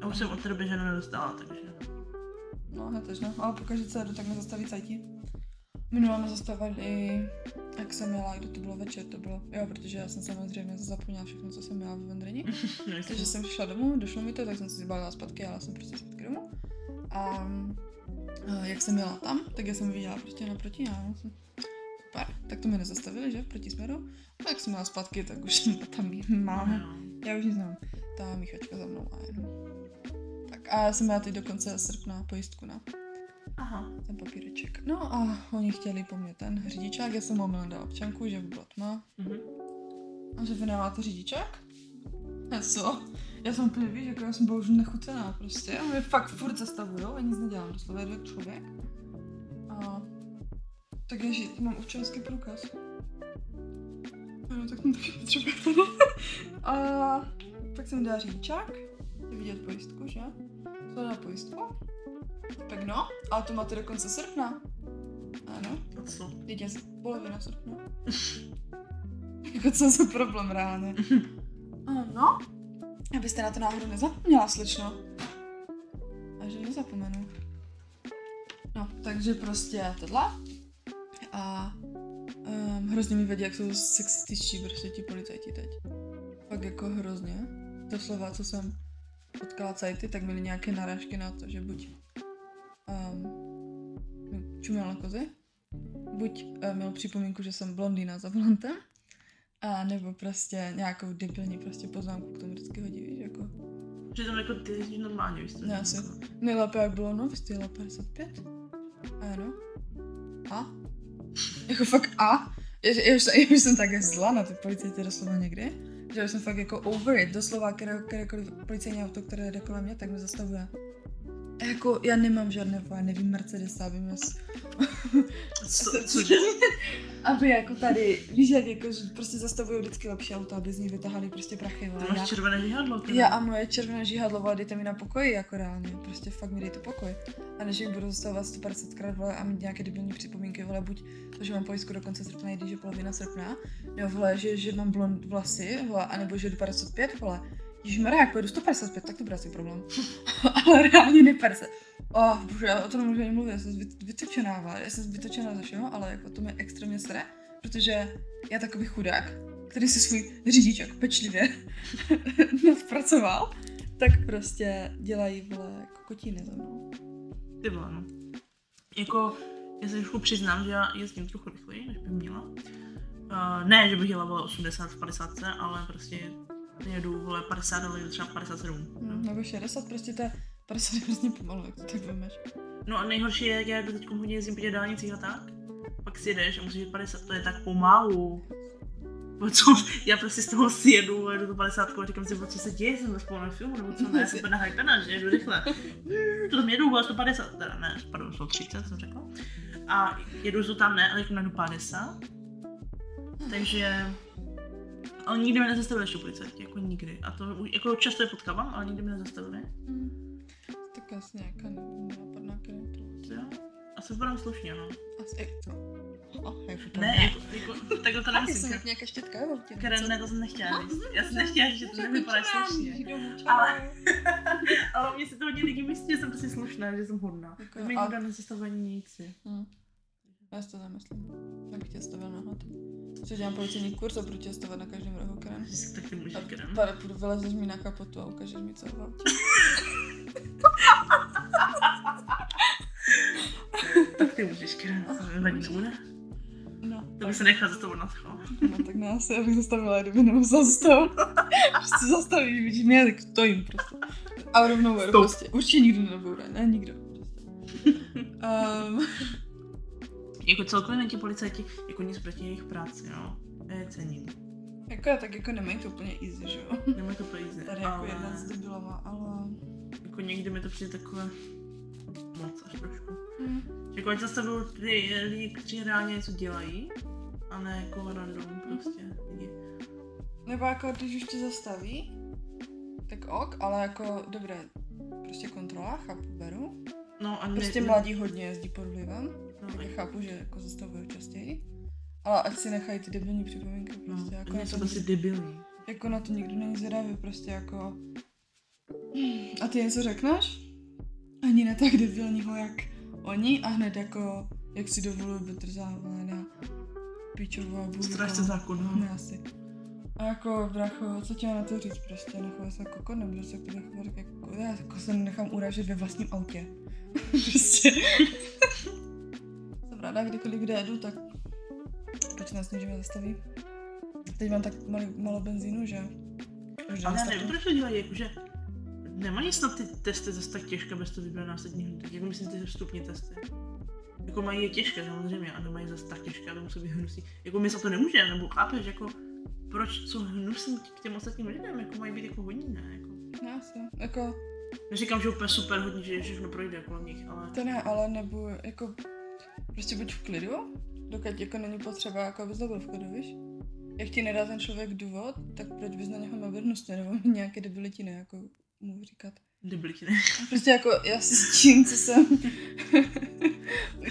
Speaker 2: A už jsem od té doby ženu nedostala, takže...
Speaker 1: No, ne tež, no. Ale pokaždé se jdu, tak mě zastaví cajti. Minule mě zastavili, jak jsem jela, kdo to bylo večer, to bylo, jo, protože já jsem samozřejmě zapomněla všechno, co jsem měla v Vendreni.
Speaker 2: No,
Speaker 1: Takže jsem přišla domů, došlo mi to, tak jsem si zbalila zpátky, jela jsem prostě zpátky domů. A, a jak jsem jela tam, tak já jsem viděla prostě naproti, já jsem super, tak to mě nezastavili, že, v protisměru. A jak jsem jela zpátky, tak už tam máme, já už ji znám, ta míchačka za mnou a jenom. Tak a já jsem měla teď do konce srpna pojistku na
Speaker 2: Aha.
Speaker 1: ten papíreček. No a oni chtěli po mně ten řidičák, já jsem omylem dala občanku, že by byla tma.
Speaker 2: Mhm.
Speaker 1: A že vy nemáte řidičák? A co? Já jsem úplně, víš, jako já jsem byla už nechucená prostě. A mě fakt furt zastavujou a nic nedělám, doslova je člověk. A tak já žít, mám občanský průkaz. Ano, tak jsem taky potřebuje. a pak jsem dala řidičák, je vidět pojistku, že? Sledala pojistku. Tak no, ale to máte do konce srpna. Ano,
Speaker 2: A co?
Speaker 1: teď je polovina srpna. jako co za problém reálně. Ano, abyste na to náhodou nezapomněla, slečno. A že nezapomenu. No, takže prostě tohle. A um, hrozně mi vadí, jak jsou sexističtí prostě ti policajti teď. Fakt jako hrozně. Doslova, co jsem potkala cajty, tak měli nějaké narážky na to, že buď um, čuměl na kozy, buď uh, měl připomínku, že jsem blondýna za volantem, a nebo prostě nějakou debilní prostě poznámku k tomu vždycky hodí, víš, jako.
Speaker 2: Že tam jako ty jezdíš normálně, víš?
Speaker 1: Ne, asi. Nejlépe jak bylo, no, vy jste jela 55. Ano. A? Jako fakt a? Já, už, jsem- já už jsem tak zla na ty policajty doslova někdy, že už jsem fakt jako over it, doslova které, kterékoliv policajní auto, které jde kolem mě, tak mě zastavuje. A jako já nemám žádné, já nevím, Mercedes, aby mě s...
Speaker 2: Co, cože?
Speaker 1: aby jako tady, víš jak jako, že prostě zastavují vždycky lepší auta, aby z nich vytahali prostě prachy.
Speaker 2: Ty
Speaker 1: Já-
Speaker 2: máš červené žihadlo, teda.
Speaker 1: já a moje červené žihadlo, vole, dejte mi na pokoji, jako reálně, prostě fakt mi dejte pokoj. A než jim budu zastavovat 150 krát, vole, a mít nějaké debilní připomínky, vole, buď to, že mám pojistku do konce srpna, i když je polovina srpna, nebo vole, že, že mám blond vlasy, vole, anebo že jdu 55, vole. Ježišmarja, jak pojedu 155, tak to bude asi problém. Ale reálně ne 50. Oh, bože, já o tom nemůžu ani mluvit, já jsem vytočená, já jsem vytočená ze všeho, ale jako to mě extrémně sere, protože já takový chudák, který si svůj řidičák pečlivě zpracoval, tak prostě dělají, vole, jako kotiny za mnou.
Speaker 2: Ty vole, no. Jako, já se trošku přiznám, že já jezdím trochu rychleji, než bych měla. Uh, ne, že bych jela vole 80 v 50, ale prostě jedu vole 50, ale jedu třeba 57.
Speaker 1: Hmm, nebo 60, prostě to je 50 je hrozně pomalu, jak to tak vemeš.
Speaker 2: No a nejhorší je, jak já teď hodně jezdím po těch dálnicích a tak. Pak si jedeš a musíš jít 50, to je tak pomalu. Co, já prostě z toho sjedu, jedu tu 50 a říkám si, co se děje, jsem ve spolném filmu, nebo co, ne, já jsem úplně nahypená, že jedu rychle. To tam jedu, bylo 150, teda ne, pardon, 130 jsem řekla. A jedu to tam ne, ale jako najedu 50. Takže ale nikdy mě nezastavili ještě policajti, jako nikdy. A to jako často je potkávám, ale nikdy mě nezastavili.
Speaker 1: Hmm. Tak asi nějaká nenápadná kreatura.
Speaker 2: Jo. asi vypadám slušně, no.
Speaker 1: Asi, oh, jak
Speaker 2: Ne, jako, jako takhle to nemyslím.
Speaker 1: jsem
Speaker 2: Ka-
Speaker 1: jak nějaká štětka autě.
Speaker 2: Karen, ne, to jsem nechtěla říct. Já jsem nechtěla říct, že to nevypadá slušně. Ale-. Ale mě si to hodně lidí myslí, že jsem prostě slušná, že jsem hodná.
Speaker 1: Jako,
Speaker 2: To
Speaker 1: a-
Speaker 2: nikdo nezastavení nic. je.
Speaker 1: Já si to nemyslím. Já bych tě stavil na hlad. Co dělám policejní kurz a budu tě stavit na každém rohu,
Speaker 2: si taky
Speaker 1: tady půjdu, vylezeš mi na kapotu a ukážeš mi, co autě.
Speaker 2: Tak ty můžeš, Karen. To mi vadí nebude.
Speaker 1: No,
Speaker 2: To bych se nechala za tebou nadchlo.
Speaker 1: no tak ne, asi abych zastavila, kdyby nemusela zastavit. prostě zastavíš, vidíš mě, tak stojím prostě. A rovnou veru prostě. Určitě nikdo nebude, ne, nikdo. Prostě. Um,
Speaker 2: Jako celkově na ti policajti, jako nic proti jejich práci, jo. Je cením.
Speaker 1: jako já tak jako nemají to úplně easy, že jo.
Speaker 2: Nemají to to easy,
Speaker 1: Tady jako
Speaker 2: ale
Speaker 1: jedna s debilama, ale...
Speaker 2: jako někdy mi to přijde takové moc až trošku.
Speaker 1: Hm.
Speaker 2: Že Jako ať zastavují ty lidi, kteří reálně něco dělají, a ne jako random prostě lidi.
Speaker 1: Nebo jako, když už tě zastaví, tak ok, ale jako, dobré, prostě kontrola, chápu, beru.
Speaker 2: No a
Speaker 1: Prostě
Speaker 2: ne-
Speaker 1: mladí hodně jezdí pod vlivem,
Speaker 2: No,
Speaker 1: tak já chápu, že jako zastavují častěji. Ale ať si nechají ty debilní připomínky
Speaker 2: no,
Speaker 1: prostě, jako,
Speaker 2: oni
Speaker 1: na
Speaker 2: jsou
Speaker 1: to,
Speaker 2: prostě debilní.
Speaker 1: jako na to nikdo není zvědavý, prostě jako... A ty něco řekneš? Ani ne tak debilního, jak oni a hned jako, jak si dovolují vytrzávat na píčová burka.
Speaker 2: Strážce zákonu.
Speaker 1: Ne, asi. A jako, bracho, co tě na to říct prostě, nechovej se jako kon, nebudu se tobě chovat jako, já jako se nechám urážet ve vlastním autě. prostě. Ráda, kdykoliv kde jedu, tak proč nás můžeme zastaví? Teď mám tak malý, malo benzínu, že? Už
Speaker 2: Ale já nevím, proč to dělají, jakože nemají snad ty testy zase tak těžké, bez toho hnutí. Jako myslím ty vstupní testy. Jako mají je těžké samozřejmě, a nemají zase tak těžké, aby museli být hnusí. Jako my za to nemůžeme, nebo chápeš, jako proč jsou hnusní k těm ostatním lidem, jako mají být jako hodní, ne? Jako,
Speaker 1: No, asi. Jako,
Speaker 2: neříkám, že úplně super hodní, že všechno projde kolem nich, ale
Speaker 1: to ne, ale nebo jako, prostě buď v klidu, dokud jako není potřeba, jako abys nebyl v klidu, víš? Jak ti nedá ten člověk důvod, tak proč bys na něho hnusný, nebo nějaké debilitiny, jako mu říkat.
Speaker 2: debility, ne?
Speaker 1: Prostě jako já si s tím, co jsem,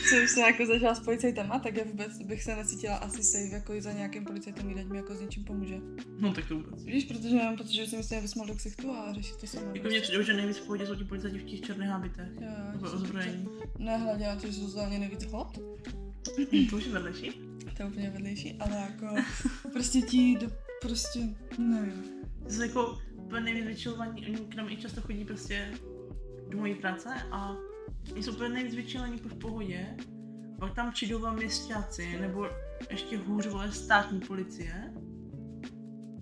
Speaker 1: co jsem jako zažila s policajtama, tak já vůbec bych se necítila asi safe jako za nějakým policajtem jít, ať mi jako s něčím pomůže.
Speaker 2: No tak to vůbec.
Speaker 1: Víš, protože mám pocit, že si myslím, vysmal do ksichtu a řešit to sama.
Speaker 2: Jako mě přijde, že nejvíc v pohodě jsou ti policajti v těch černých hábitech.
Speaker 1: Jo,
Speaker 2: Jako
Speaker 1: že se
Speaker 2: ozbrojení.
Speaker 1: Nehledě na to, že jsou zdáně nejvíc hot,
Speaker 2: To už je vedlejší.
Speaker 1: to je úplně vedlejší, ale jako prostě ti do, prostě, nevím.
Speaker 2: To jsou jako úplně nejvíc vyčilovaní, oni k nám i často chodí prostě do mojí práce a jsou úplně nejvíc vyčilení v pohodě. Pak tam přijdou vám městáci, nebo ještě hůř vole státní policie.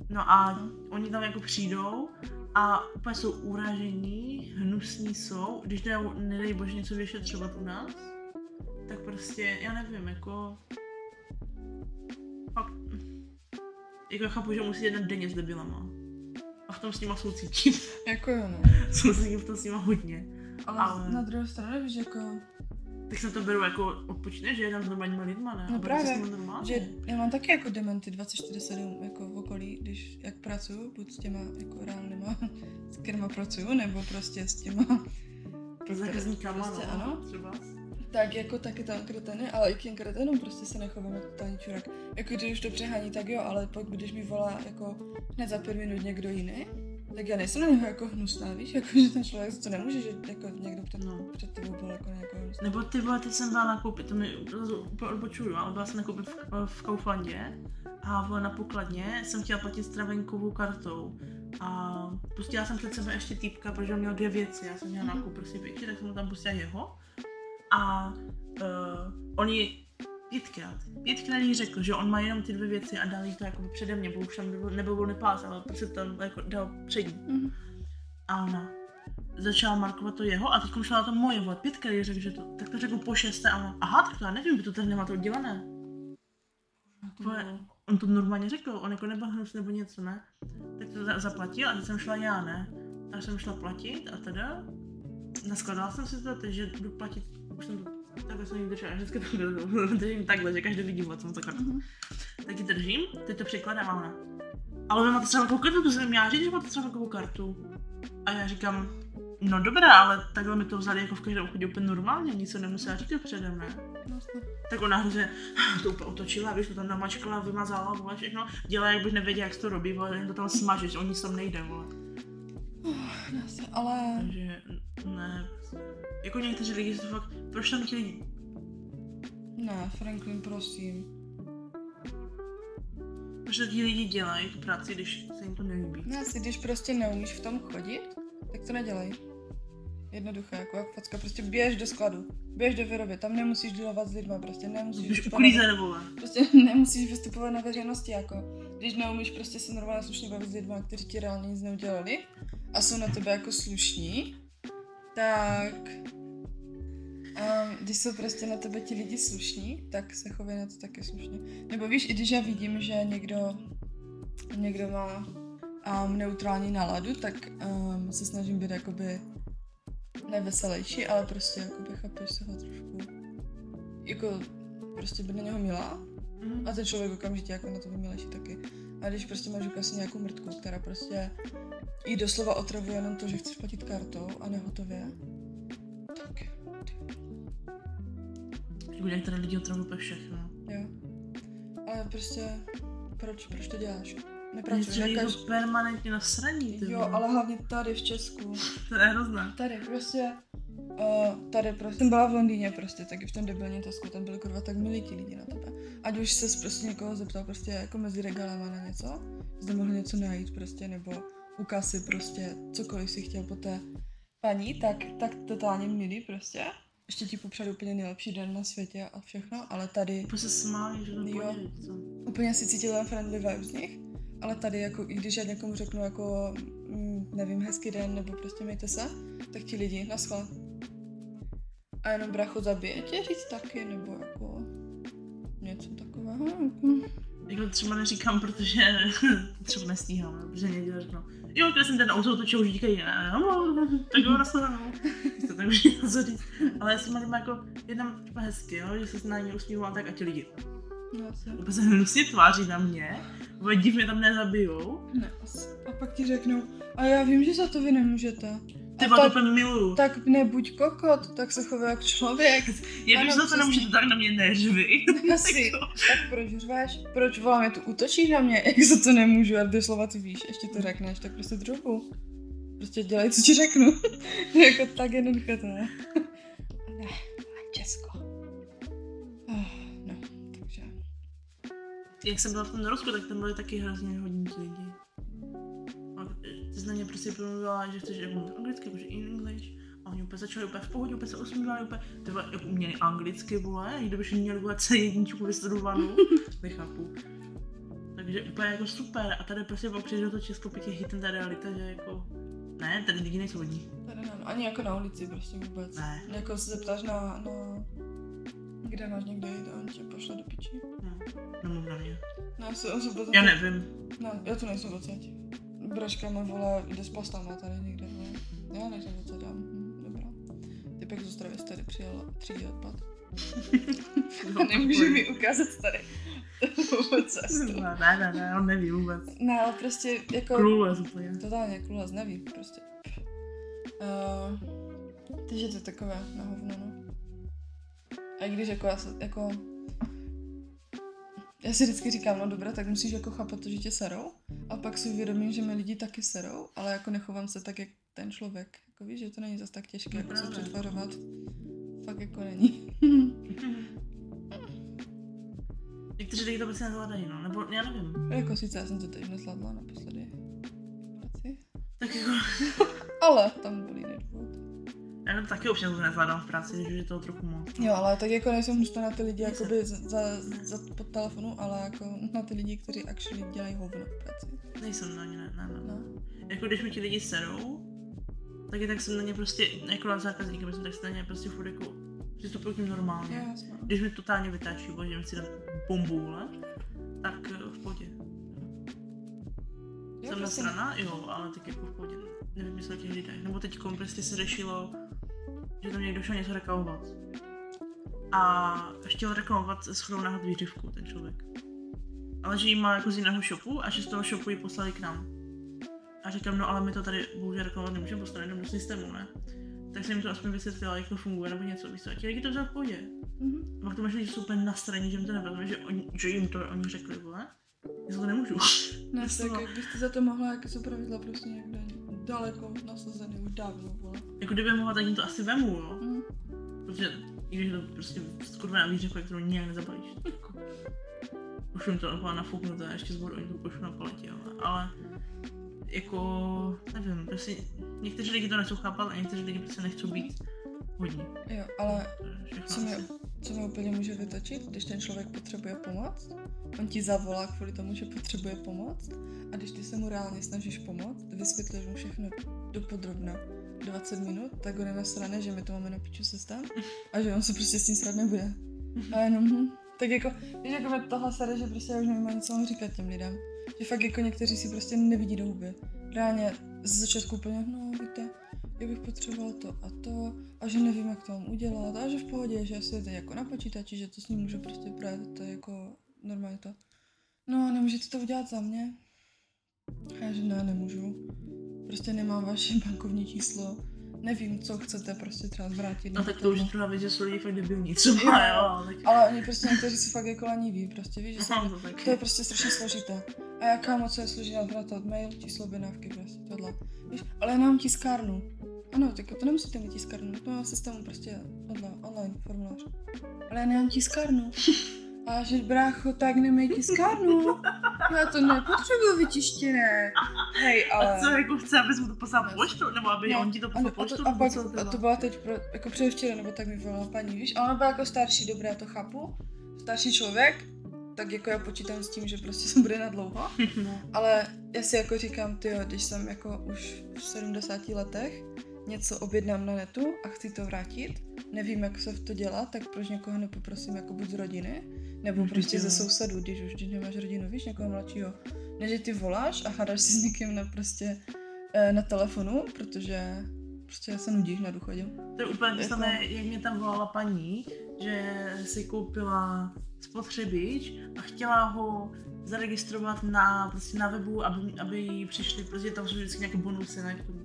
Speaker 2: No a oni tam jako přijdou a úplně jsou uražení, hnusní jsou, když jdou, nedej bože, něco vyšetřovat u nás, tak prostě, já nevím, jako... Fakt, jako chápu, že musí jednat denně s debilama. A v tom s nima soucítím.
Speaker 1: Jako jo, no.
Speaker 2: Soucítím v tom s nima hodně.
Speaker 1: Ale,
Speaker 2: Ale-
Speaker 1: na druhou stranu, víš, jako,
Speaker 2: Tak se to beru jako odpočne, že jedám s normálníma lidma, ne?
Speaker 1: No právě, že já mám taky jako dementy 24-7 jako v okolí, když jak pracuju, buď s těma jako reálnýma, s kterýma pracuju, nebo prostě s těma
Speaker 2: zákazníkama,
Speaker 1: prostě
Speaker 2: no,
Speaker 1: ano.
Speaker 2: třeba.
Speaker 1: Tak jako taky tam kreteny, ale i k těm kretenům prostě se nechovám jako totální čurák. Jako když už to přehání, tak jo, ale pak když mi volá jako hned za pět minut někdo jiný, tak já nejsem na něho jako hnusná, víš, jako že ten člověk to nemůže, že jako někdo před,
Speaker 2: No.
Speaker 1: před tebou byl jako nějakou hnusná.
Speaker 2: Nebo ty vole, teď jsem byla nakoupit, to mi úplně odbočuju, ale byla jsem nakoupit v, v Kauflandě a vole na pokladně jsem chtěla platit stravenkovou kartou. A pustila jsem před sebe ještě týpka, protože on měl dvě věci, já jsem měla
Speaker 1: Mhm.
Speaker 2: nákup prostě větší, tak jsem mu tam pustila jeho. A uh, oni pětkrát, pětkrát jí řekl, že on má jenom ty dvě věci a dal jí to jako přede mě, bo už tam nebyl, nebyl volný pás, ale prostě tam jako dal před ní.
Speaker 1: Mhm.
Speaker 2: A ona začala markovat to jeho a teď šla na to moje, vole, pětkrát jí řekl, že to, tak to řekl po šesté a ona, aha, tak to já nevím, vy to tady nemáte udělané.
Speaker 1: To
Speaker 2: Vole,
Speaker 1: bylo-
Speaker 2: on to normálně řekl, on jako nebyl hnus nebo něco, ne? Tak to za- zaplatil a teď jsem šla já, ne? A jsem šla platit a teda naskladala jsem si to, takže jdu platit, už jsem to, takhle jsem ji držela, já vždycky to držím takhle, že každý vidí, co jsem to kartu.
Speaker 1: Mhm.
Speaker 2: Tak ji držím, teď to překladám a ona. Ale vy máte třeba kartu, to jsem měla říct, že máte třeba kartu. A já říkám, No dobrá, ale takhle mi to vzali jako v každém obchodě úplně normálně, nic se nemusela říkat předem, ne?
Speaker 1: Vlastně.
Speaker 2: Tak ona hrozně to úplně otočila, víš, to tam namačkala, vymazala, vole, všechno. Dělá, jak bych nevěděla, jak se to robí, vole, jen to tam smažeš, o nic tam nejde, vole.
Speaker 1: Vlastně, ale...
Speaker 2: Takže ne, jako někteří lidi to fakt, proč tam lidi?
Speaker 1: Ne, Franklin, prosím.
Speaker 2: Proč to ti lidi dělají tu práci, když se jim to nelíbí?
Speaker 1: Ne, asi když prostě neumíš v tom chodit, tak to nedělej. Jednoduché, jako jak facka, prostě běž do skladu, běž do výroby, tam nemusíš dělovat s lidma, prostě nemusíš
Speaker 2: Když
Speaker 1: vystupovat,
Speaker 2: uklíze vole.
Speaker 1: prostě nemusíš vystupovat na veřejnosti, jako když neumíš prostě se normálně slušně bavit s lidma, kteří ti reálně nic neudělali a jsou na tebe jako slušní, tak um, když jsou prostě na tebe ti lidi slušní, tak se chovej na to taky slušně. Nebo víš, i když já vidím, že někdo, někdo má um, neutrální náladu, tak um, se snažím být jakoby neveselější, ale prostě jakoby chápeš se ho trošku, jako prostě být na něho milá
Speaker 2: Mhm.
Speaker 1: a ten člověk okamžitě jako na to milejší taky. A když prostě máš ukaz nějakou mrtku, která prostě jí doslova otravuje jenom to, že chceš platit kartou a nehotově, tak
Speaker 2: Jako některé lidi otravují úplně všechno.
Speaker 1: jo. Ale prostě, proč, proč to děláš?
Speaker 2: Mě
Speaker 1: Nepracuj,
Speaker 2: to je
Speaker 1: nekaž...
Speaker 2: to permanentně na sraní,
Speaker 1: Jo,
Speaker 2: vole.
Speaker 1: ale hlavně tady v Česku.
Speaker 2: To je hrozné.
Speaker 1: Tady prostě, uh, tady prostě, jsem byla v Londýně prostě, taky v tom debilním Tesku, tam byli kurva tak milí ti lidi na tebe. Ať už se prostě někoho zeptal prostě jako mezi regálama na něco, zde mohl něco najít prostě, nebo u kasy prostě, cokoliv si chtěl po té paní, tak, tak totálně milí prostě. Ještě ti popřát úplně nejlepší den na světě a všechno, ale tady
Speaker 2: se smáli, že
Speaker 1: Jo. úplně si cítil ten friendly vibe z nich, ale tady jako, i když já někomu řeknu jako, mm, nevím, hezký den, nebo prostě mějte se, tak ti lidi, naschle. A jenom bracho zabije tě říct taky, nebo jako něco takového. Jako.
Speaker 2: Třeba neříkám, protože třeba nestíhám, protože někdo řeknou, jo, když jsem ten auto točil, už říkají, "Ne, no, tak jo, nashledanou. to tak už něco říct. Ale já jsem mám jako, jedna třeba hezky, jo, že se na ně usmívá tak a ti lidi
Speaker 1: No, asi.
Speaker 2: úplně se hnusně tváří na mě, úplně div mě tam nezabijou.
Speaker 1: Ne, asi. A pak ti řeknou, a já vím, že za to vy nemůžete.
Speaker 2: Ty
Speaker 1: tak,
Speaker 2: úplně miluju.
Speaker 1: tak nebuď kokot, tak se chovej jak člověk.
Speaker 2: Já když za to nemůžete, tak na mě neřvi.
Speaker 1: Asi. tak proč řveš? Proč voláme tu útočíš na mě? Jak za to nemůžu, a doslova ty víš, ještě to řekneš, tak prostě druhu. Prostě dělej, co ti řeknu. jako tak jednoduché to je. ne, Česko. Ah, no, takže.
Speaker 2: Jak jsem byla v tom Norsku, tak tam byly taky hrozně hodní lidi. Ty na ně prostě promluvila, že chceš jako mluvit anglicky, jakože in English. A oni úplně začali úplně v pohodě, úplně se usmívali, úplně, ty vole, jako uměli anglicky, vole, i kdybyš měli vole C1 vystudovanou, nechápu. Takže úplně jako super. A tady prostě pak přijde toho Česko, pak je hitne ta realita, že jako, ne, tady lidi nejsou hodní.
Speaker 1: Tady ne, no, ani jako na ulici prostě vůbec.
Speaker 2: Ne.
Speaker 1: Jako se zeptáš na, na kde máš někde jít a on tě pošle do piči.
Speaker 2: No, nemluv na mě.
Speaker 1: No, já se osoba
Speaker 2: Já nevím.
Speaker 1: No, já tu nejsem odsaď. Braška má vole, jde s postama tady někde, vole. Já nejsem odsaď, já. Hm, dobrá. Typek z Ostravy tady přijel třídí odpad. Nemůže mi ukázat tady. Cestu.
Speaker 2: Ne, ne, ne, on neví vůbec.
Speaker 1: Ne, ale prostě jako...
Speaker 2: Clueless úplně.
Speaker 1: Totálně kluhaz, neví prostě. Uh, takže to je takové na hovno, no. A i když jako já se, jako... Já si vždycky říkám, no dobré, tak musíš jako chápat to, že tě serou. A pak si uvědomím, že mi lidi taky serou, ale jako nechovám se tak, jak ten člověk. Jako víš, že to není zas tak těžké, jako se přetvarovat. Fakt jako není.
Speaker 2: Někteří lidi to prostě nezvládají, no, nebo já nevím.
Speaker 1: jako sice já jsem to teď nezvládla naposledy.
Speaker 2: Tak jako,
Speaker 1: Ale tam.
Speaker 2: Já to taky občas nezvládám v práci, když už je toho trochu moc.
Speaker 1: Jo, ale tak jako nejsem hustá na ty lidi jakoby za, za, za pod telefonu, ale jako na ty lidi, kteří actually dělají hovno v práci.
Speaker 2: Nejsem na ně, ne, ne, ne.
Speaker 1: No.
Speaker 2: Jako když mi ti lidi serou, tak je tak jsem na ně prostě, jako na zákazníka, myslím, tak se na ně prostě furt jako přistupuju k ním normálně.
Speaker 1: Jo, jasně.
Speaker 2: Když mi totálně vytáčí, bože, si dám bombu, ne? tak eh, v pohodě.
Speaker 1: Jo,
Speaker 2: Jsem
Speaker 1: prostě-
Speaker 2: nasraná, jo, ale tak jako v pohodě. Nevím, jestli o těch lidech. Nebo teď prostě se řešilo, že tam někdo šel něco reklamovat. A chtěl reklamovat s chodou náhod výřivku, ten člověk. Ale že jí má jako z jiného shopu a že z toho shopu ji poslali k nám. A říkám, no ale my to tady bohužel reklamovat nemůžeme postavit do systému, ne? Tak jsem jim to aspoň vysvětlila, jak to funguje, nebo něco, víš co, a ti lidi to vzali v pohodě.
Speaker 1: Mhm.
Speaker 2: A pak to máš lidi, že jsou úplně nasraní, že jim to nevezme, že, oni, že jim to oni řekli, vole. Já to nemůžu.
Speaker 1: Ne,
Speaker 2: Jasně,
Speaker 1: tak
Speaker 2: no.
Speaker 1: jak byste za to mohla, jak jsou pravidla prostě někde daleko nasazený už dávno, vole.
Speaker 2: Jako kdyby mohla, tak jim to asi vemu, jo.
Speaker 1: Mhm.
Speaker 2: Protože i když to prostě skurvená výřivka, kterou nějak nezabalíš. Jako, už jim to taková nafouknuté, ještě z vodou oni to pošlu na paletě, jo. ale jako, nevím, prostě někteří lidi to nechcou chápat a někteří lidi prostě nechcou být hodní.
Speaker 1: Jo, ale co mě, co mě úplně může vytočit, když ten člověk potřebuje pomoc, on ti zavolá kvůli tomu, že potřebuje pomoc a když ty se mu reálně snažíš pomoct, vysvětlíš mu všechno dopodrobna 20 minut, tak ho nenasrane, že my to máme na piču systém a že on se prostě s tím srát nebude. A jenom, hm. tak jako, víš, jako mě tohle sere, že prostě já už nevím ani co mám říkat těm lidem. Že fakt jako někteří si prostě nevidí do huby. Reálně z začátku úplně, no víte, já bych potřeboval to a to a že nevím, jak to mám udělat a že v pohodě, že asi je to jako na počítači, že to s ním můžu prostě projet, to je jako normálně to. No a nemůžete to udělat za mě? A já, že ne, nemůžu. Prostě nemám vaše bankovní číslo, nevím, co chcete prostě třeba zvrátit.
Speaker 2: No
Speaker 1: nebo
Speaker 2: tak to už je
Speaker 1: tohle.
Speaker 2: druhá věc, že jsou lidi fakt debilní třeba,
Speaker 1: Jo.
Speaker 2: jo, tak...
Speaker 1: Ale oni prostě někteří jsou fakt jako leniví, prostě víš, že se
Speaker 2: tak.
Speaker 1: to je prostě strašně složité. A jaká moc je složitá vrátovat mail, číslo objednávky, prostě tohle. Víš, ale já nemám tiskárnu. Ano, tak to nemusíte mít tiskárnu, to mám v systému prostě tohle, online formulář. Ale já nemám tiskárnu. A že brácho, tak nemej tiskárnu. Já to nepotřebuji vytištěné. Hej, ale...
Speaker 2: A co jako chce, abys mu to poslal
Speaker 1: Ne.
Speaker 2: poštou, nebo aby
Speaker 1: No,
Speaker 2: on ti to
Speaker 1: A,
Speaker 2: poslal
Speaker 1: a,
Speaker 2: poštou,
Speaker 1: to, a, pak, a to byla teď pro, jako předevčera, nebo tak mi volala paní, víš? A ona byla jako starší, dobré, já to chápu. Starší člověk, tak jako já počítám s tím, že prostě se bude na dlouho.
Speaker 2: No.
Speaker 1: Ale já si jako říkám, ty když jsem jako už v 70 letech něco objednám na netu a chci to vrátit, nevím, jak se v to dělá, tak proč někoho nepoprosím jako buď z rodiny, nebo prostě ze sousedů, když už když nemáš rodinu, víš, někoho mladšího. Ne, že ty voláš a hádáš si s někým na prostě eh, na telefonu, protože prostě se nudíš na důchodě.
Speaker 2: To je úplně to samé, jak mě tam volala paní, že si koupila spotřebič a chtěla ho zaregistrovat na, prostě na webu, aby, aby jí přišly, protože tam jsou vždycky nějaké bonusy, ne, k tomu,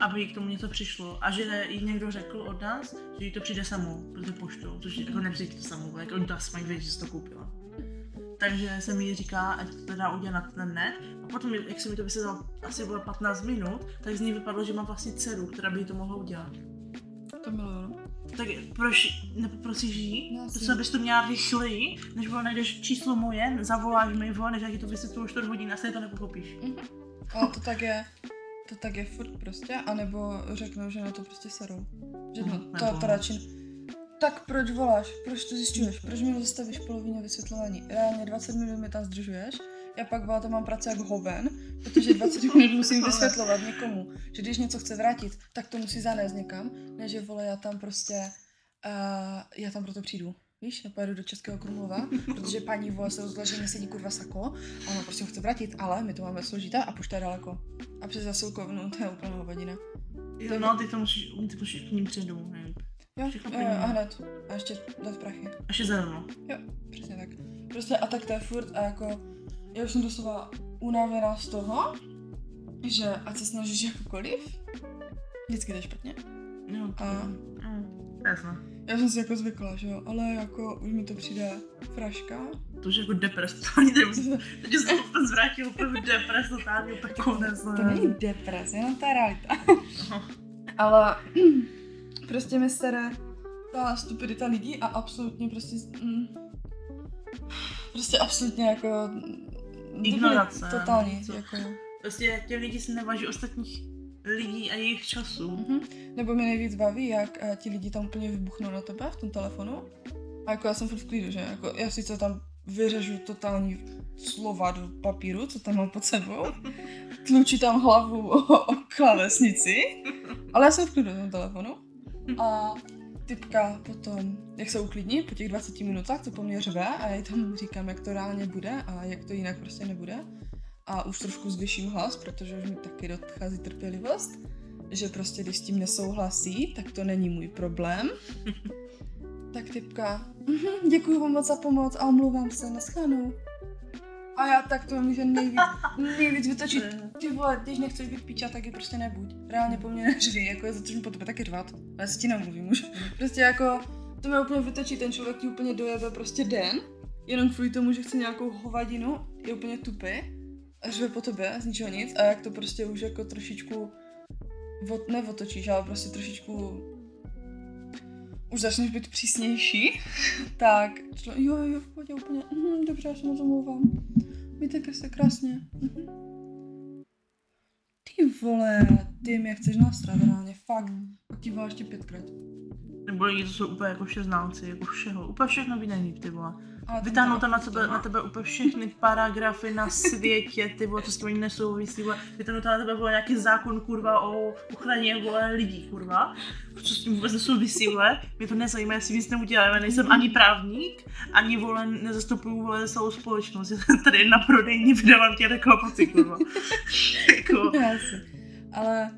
Speaker 2: aby jí k tomu něco přišlo. A že jí někdo řekl od nás, že jí to přijde samo, protože poštou, což jako nepřijde to samo, jako DAS mají vědět, že to koupila. Takže se mi říká, ať to dá udělat na ten net. A potom, jak se mi to vysvětlilo asi bylo 15 minut, tak z ní vypadlo, že mám vlastně dceru, která by jí to mohla udělat.
Speaker 1: To miluju, no.
Speaker 2: Tak proč nepoprosíš jí?
Speaker 1: No,
Speaker 2: to se bys to měla rychleji, než bylo najdeš číslo moje, zavoláš mi, vole, než já ti to vysvětluju 4 hodin, asi to nepochopíš.
Speaker 1: Ale to tak je, to tak je furt prostě, anebo řeknou, že na to prostě serou. Že no, to,
Speaker 2: nebo-
Speaker 1: to radši... Tak proč voláš? Proč to zjišťuješ? Proč mi zastavíš polovině vysvětlování? Reálně 20 minut mi tam zdržuješ, já pak byla to mám práci jak hoven, protože 20 minut musím vysvětlovat někomu, že když něco chce vrátit, tak to musí zanést někam, ne že vole, já tam prostě, uh, já tam proto přijdu. Víš, já pojedu do Českého Krumlova, protože paní vole se rozhodla, že mi sedí kurva sako a ona prostě ho chce vrátit, ale my to máme složité a pošta je daleko. A přes zasilkovnu to je úplná hovadina.
Speaker 2: Jo, no, ty to musíš, ty musíš k ním domů, nejlíp.
Speaker 1: Jo, jo, a hned. A ještě dát prachy.
Speaker 2: Až je zadarmo.
Speaker 1: Přesně tak. Prostě a tak to je furt a jako, já už jsem doslova unavená z toho, že ať se snažíš jakokoliv, vždycky jde špatně.
Speaker 2: Jo, to,
Speaker 1: A-
Speaker 2: mm, jasno.
Speaker 1: Já jsem si jako zvykla, že jo, ale jako už mi to přijde fraška.
Speaker 2: To už je jako depres, totální depres. Teď se to zvrátil, úplně depres, totální, úplně konec.
Speaker 1: To
Speaker 2: ne.
Speaker 1: není depres, jenom ta realita.
Speaker 2: No.
Speaker 1: Ale prostě mi sere ta stupidita lidí a absolutně prostě... Mm, prostě absolutně jako...
Speaker 2: Ignorace,
Speaker 1: Totální,
Speaker 2: něco.
Speaker 1: jako...
Speaker 2: Prostě těch lidí si neváží ostatních lidí a jejich času.
Speaker 1: Mhm. Nebo mě nejvíc baví, jak eh, ti lidi tam úplně vybuchnou na tebe v tom telefonu. A jako já jsem furt v klidu, že? Jako já sice tam vyřežu totální slova do papíru, co tam mám pod sebou. Tlučí tam hlavu o, o klávesnici. Ale já jsem v klidu na tom telefonu. A typka potom, jak se uklidní po těch 20 minutách, co po mně řve a já jí tam říkám, jak to reálně bude a jak to jinak prostě nebude. A už trošku zvyším hlas, protože už mi taky dochází trpělivost že prostě když s tím nesouhlasí, tak to není můj problém. tak typka, mhm, děkuji vám moc za pomoc a omlouvám se, naschledanou. A já tak to můžu nejvíc, nejvíc vytočit. Ty vole, když nechceš být píča, tak je prostě nebuď. Reálně po mně neřvi, jako je začnu po tebe taky řvat. Ale si ti nemluvím už. Prostě jako, to mě úplně vytočí, ten člověk ti úplně dojebe prostě den, jenom kvůli tomu, že chce nějakou hovadinu, je úplně tupý a řve po tebe z ničeho nic a jak to prostě už jako trošičku od, neotočíš, ale prostě trošičku už začneš být přísnější, tak člo, jo, jo, v pohodě úplně, mhm, dobře, já se moc omlouvám. Mějte se krásně. Mhm. Ty vole, ty mě chceš nasrat reálně, fakt. Ti volá ještě pětkrát.
Speaker 2: Nebo lidi, to jsou úplně jako všeználci, jako všeho. Úplně všechno ví ty vole. Vytáhnou tam na tebe,
Speaker 1: to
Speaker 2: na tebe úplně všechny paragrafy na světě, ty vole, co s tím nesouvisí, vole. Vytáhnou tam na tebe, vole, nějaký zákon, kurva, o ochraně, vole, lidí, kurva. Co s tím vůbec nesouvisí, vole. Mě to nezajímá, já si nic neudělám, já nejsem ani právník, ani, vole, nezastupuju, vole, celou společnost. Já tady na prodejní vydávám tě reklamaci, kurva. jako,
Speaker 1: asi. Ale,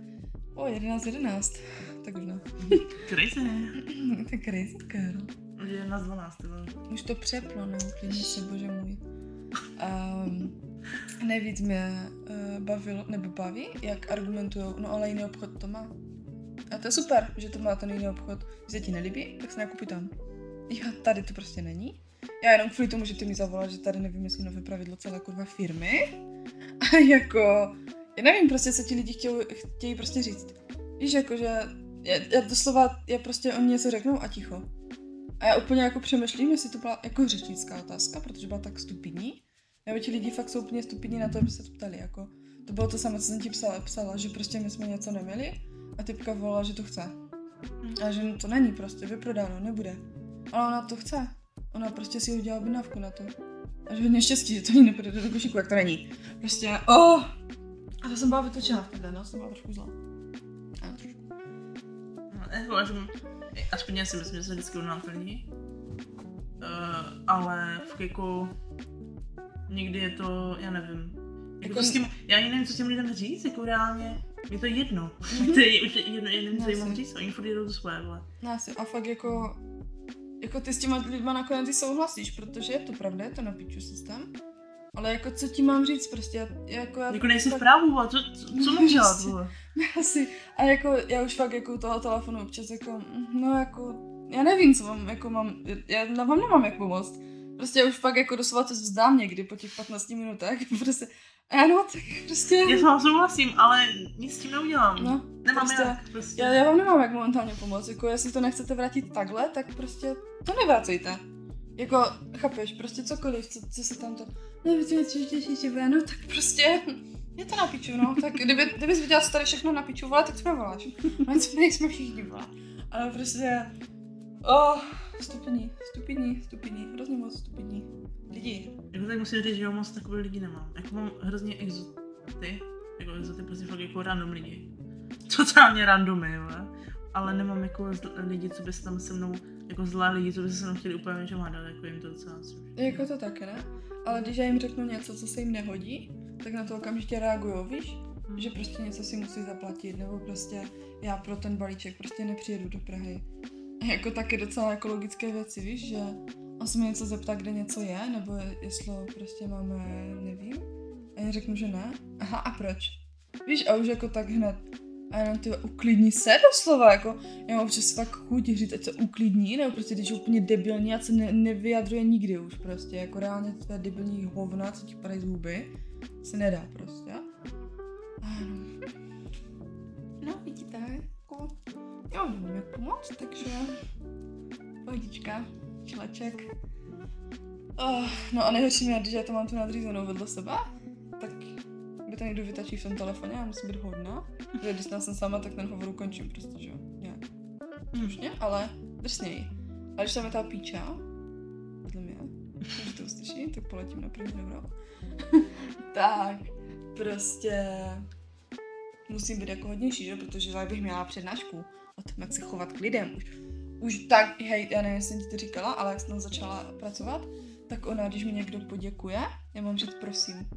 Speaker 1: o, 11, 11. Tak už ne.
Speaker 2: crazy.
Speaker 1: to je crazy girl.
Speaker 2: Je na 12, ty vole.
Speaker 1: Už to přeplo, no, klidně se, bože můj. Um, nejvíc mě uh, bavilo, nebo baví, jak argumentují, no ale jiný obchod to má. A to je super, že to má ten jiný obchod. Když se ti nelíbí, tak se nakupi tam. Jo, tady to prostě není. Já jenom kvůli tomu, že ty mi zavolal, že tady nevymyslí nové pravidlo celé kurva firmy. A jako, já nevím prostě, co ti lidi chtějí, chtějí prostě říct. Víš, jako, že já, já doslova, já prostě oni něco řeknou a ticho. A já úplně jako přemýšlím, jestli to byla jako řečnická otázka, protože byla tak stupidní. Nebo ti lidi fakt jsou úplně stupidní na to, aby se to ptali. Jako. To bylo to samé, co jsem ti psala, psala, že prostě my jsme něco neměli a typka volala, že to chce. A že to není prostě, vyprodáno, nebude. Ale ona to chce. Ona prostě si udělala objednávku na to. A že hodně štěstí, že to jí nepůjde do košíku, jak to není. Prostě, oh! A to jsem byla vytočená v no, jsem byla trošku zlá. A, trošku.
Speaker 2: No, já aspoň já si myslím, že se vždycky unáplní. Uh, ale fakt jako někdy je to, já nevím. Jako
Speaker 1: Jako-
Speaker 2: s tím, já ani nevím, co těm lidem říct, jako reálně. Je to jedno. to je už jedno, jedno, co jim mám říct, oni furt jedou to svoje, vole.
Speaker 1: No asi, a fakt jako, jako ty s těma lidma nakonec i souhlasíš, protože je to pravda, je to na piču systém. Ale jako co ti mám říct prostě, já, jako já...
Speaker 2: Jako nejsi v
Speaker 1: fakt-
Speaker 2: právu, vole, co, co, co mám dělat?
Speaker 1: Asi, a jako já už fakt jako toho telefonu občas jako, no jako, já nevím, co vám jako mám, já na vám nemám jak pomoct. Prostě já už fakt jako doslova to vzdám někdy po těch 15 minutách, prostě, ano, tak prostě,
Speaker 2: Já s vámi souhlasím, ale nic s tím neudělám.
Speaker 1: no,
Speaker 2: Nemám
Speaker 1: prostě-
Speaker 2: jak, prostě.
Speaker 1: já, já vám nemám jak momentálně pomoct, jako jestli to nechcete vrátit takhle, tak prostě to nevracejte. Jako, chápeš, prostě cokoliv, co, co se tam to, no víte, že no tak prostě, je to na piču, no, tak kdyby, kdybys viděla, co tady všechno na piču, vole, tak to voláš. No co nejsme všichni, vole. Ale prostě, oh, stupidní, stupidní, stupidní, hrozně moc stupidní. Lidi.
Speaker 2: Jako tak musím říct, že já moc takové lidi nemám. Jako mám hrozně exoty, jako exoty prostě fakt jako random lidi. Totálně randomy, jo. Ale nemám jako lidi, co by se tam se mnou, jako zlé lidi, co by se chtěli úplně něčem hádat, jako jim to docela.
Speaker 1: Jako to taky, ne? Ale když já jim řeknu něco, co se jim nehodí, tak na to okamžitě reagují, víš? Že prostě něco si musí zaplatit, nebo prostě já pro ten balíček prostě nepřijedu do Prahy. Jako taky docela ekologické věci, víš, že on se mě něco zeptá, kde něco je, nebo je- jestli prostě máme, nevím. A já řeknu, že ne. Aha, a proč? Víš, a už jako tak hned. A jenom ty uklidni se doslova, jako já mám občas fakt chuť říct, ať se uklidní, nebo prostě když je úplně debilní a se ne, nevyjadřuje nikdy už prostě, jako reálně tvé debilní hovna, co ti padají z huby, se nedá prostě. Ano. No, vidíte, jako, já nevím, jak pomoct, takže pohodička, čleček. Oh, no a nejhorší mě, když já to mám tu nadřízenou vedle sebe, tak by to někdo vytačí v tom telefoně, já musím být hodná, že když jsem sama, tak ten hovor ukončím prostě, že jo, nějak slušně, ale drsněji. A když tam je ta píča, vedle mě, že to uslyší, tak poletím na první dobro. tak, prostě musím být jako hodnější, že? protože já bych měla přednášku o tom, jak se chovat k lidem. Už, už tak, hej, já nevím, jestli jsem ti to říkala, ale jak jsem začala pracovat, tak ona, když mi někdo poděkuje, já mám říct prosím.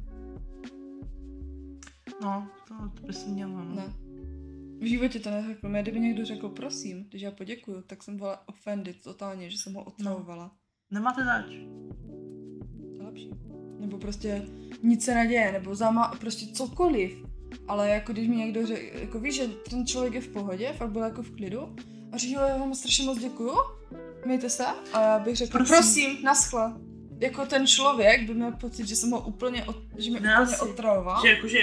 Speaker 2: No, to, to by se mělo, no.
Speaker 1: Ne. V životě to neřekl. Mě, kdyby někdo řekl prosím, když já poděkuju, tak jsem byla offended totálně, že jsem ho otravovala.
Speaker 2: Nemáte zač.
Speaker 1: To je lepší. nebo prostě nic se neděje, nebo zama, prostě cokoliv. Ale jako když mi někdo řekl, jako víš, že ten člověk je v pohodě, fakt byl jako v klidu, a říkal, já vám strašně moc děkuju, mějte se, a já bych řekla,
Speaker 2: Prosím.
Speaker 1: prosím, naschle. Jako ten člověk by měl pocit, že jsem ho úplně, od, že mě
Speaker 2: No,
Speaker 1: úplně otravoval.
Speaker 2: Že jakože,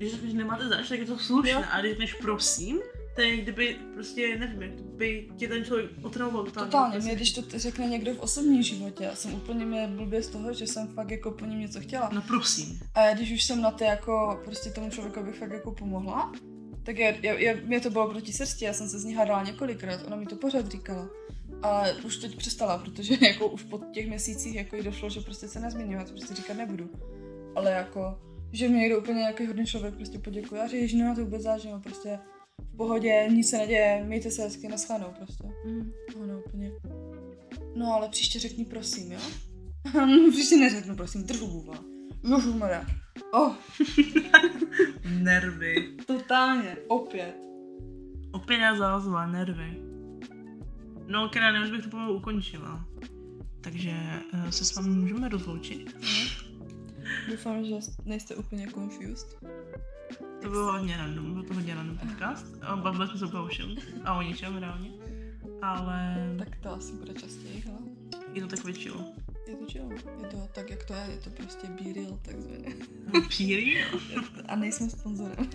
Speaker 2: když řekneš, nemáte zač, tak je to slušné,
Speaker 1: Jo.
Speaker 2: a když řekneš prosím, to je kdyby prostě, nevím, jak by tě ten člověk otravoval totálně.
Speaker 1: Totálně,
Speaker 2: Prostě-
Speaker 1: mě když to řekne někdo v osobním životě, já jsem úplně mě blbě z toho, že jsem fakt jako po něm něco chtěla.
Speaker 2: No prosím.
Speaker 1: A když už jsem na to jako, prostě tomu člověku bych fakt jako pomohla, tak já, já, já, mě to bylo proti srsti, já jsem se z ní hádala několikrát, ona mi to pořád říkala. Ale už teď přestala, protože jako už po těch měsících jako jí došlo, že prostě se to prostě říkat nebudu. Ale jako, že mě někdo úplně nějaký hodný člověk prostě poděkuje a že ježiš, nemá to vůbec záženo, prostě v pohodě, nic se neděje, mějte se hezky, naschledanou prostě.
Speaker 2: Mm.
Speaker 1: Ano, úplně. No ale příště řekni prosím, jo? příště neřeknu prosím, držu buva. Ježišmarja. Oh,
Speaker 2: Nervy.
Speaker 1: totálně, opět.
Speaker 2: Opět já zalazila, nervy. No, Kena, už bych to pomalu ukončila. Takže uh, se s vámi můžeme rozloučit.
Speaker 1: Doufám, že nejste úplně confused.
Speaker 2: To bylo hodně random, byl to hodně random podcast. Bavili jsme se úplně o všem a o ničem reálně. Ale
Speaker 1: Tak to asi bude častěji, hele.
Speaker 2: je to takový chill.
Speaker 1: Je to chill. Je to tak, jak to je, je to prostě be real, takzvaně.
Speaker 2: Píry.
Speaker 1: A nejsme sponzorem.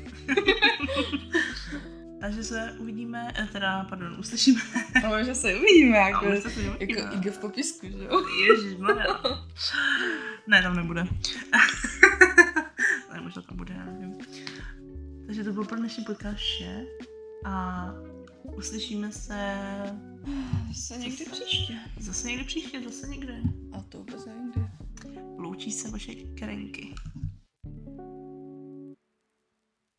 Speaker 2: Takže se uvidíme, eh, teda, pardon, uslyšíme.
Speaker 1: Ale že se uvidíme,
Speaker 2: A
Speaker 1: jako,
Speaker 2: už se uvidíme.
Speaker 1: jako IG v popisku, že jo?
Speaker 2: Ježišmarja. Ne, tam nebude. ne, možná tam bude, já nevím. Takže to bylo pro dnešní podcast vše. A uslyšíme se
Speaker 1: Se někdy příště.
Speaker 2: zase někdy příště, zase někde.
Speaker 1: A to vůbec nevím kdy.
Speaker 2: Loučí se vaše kerenky.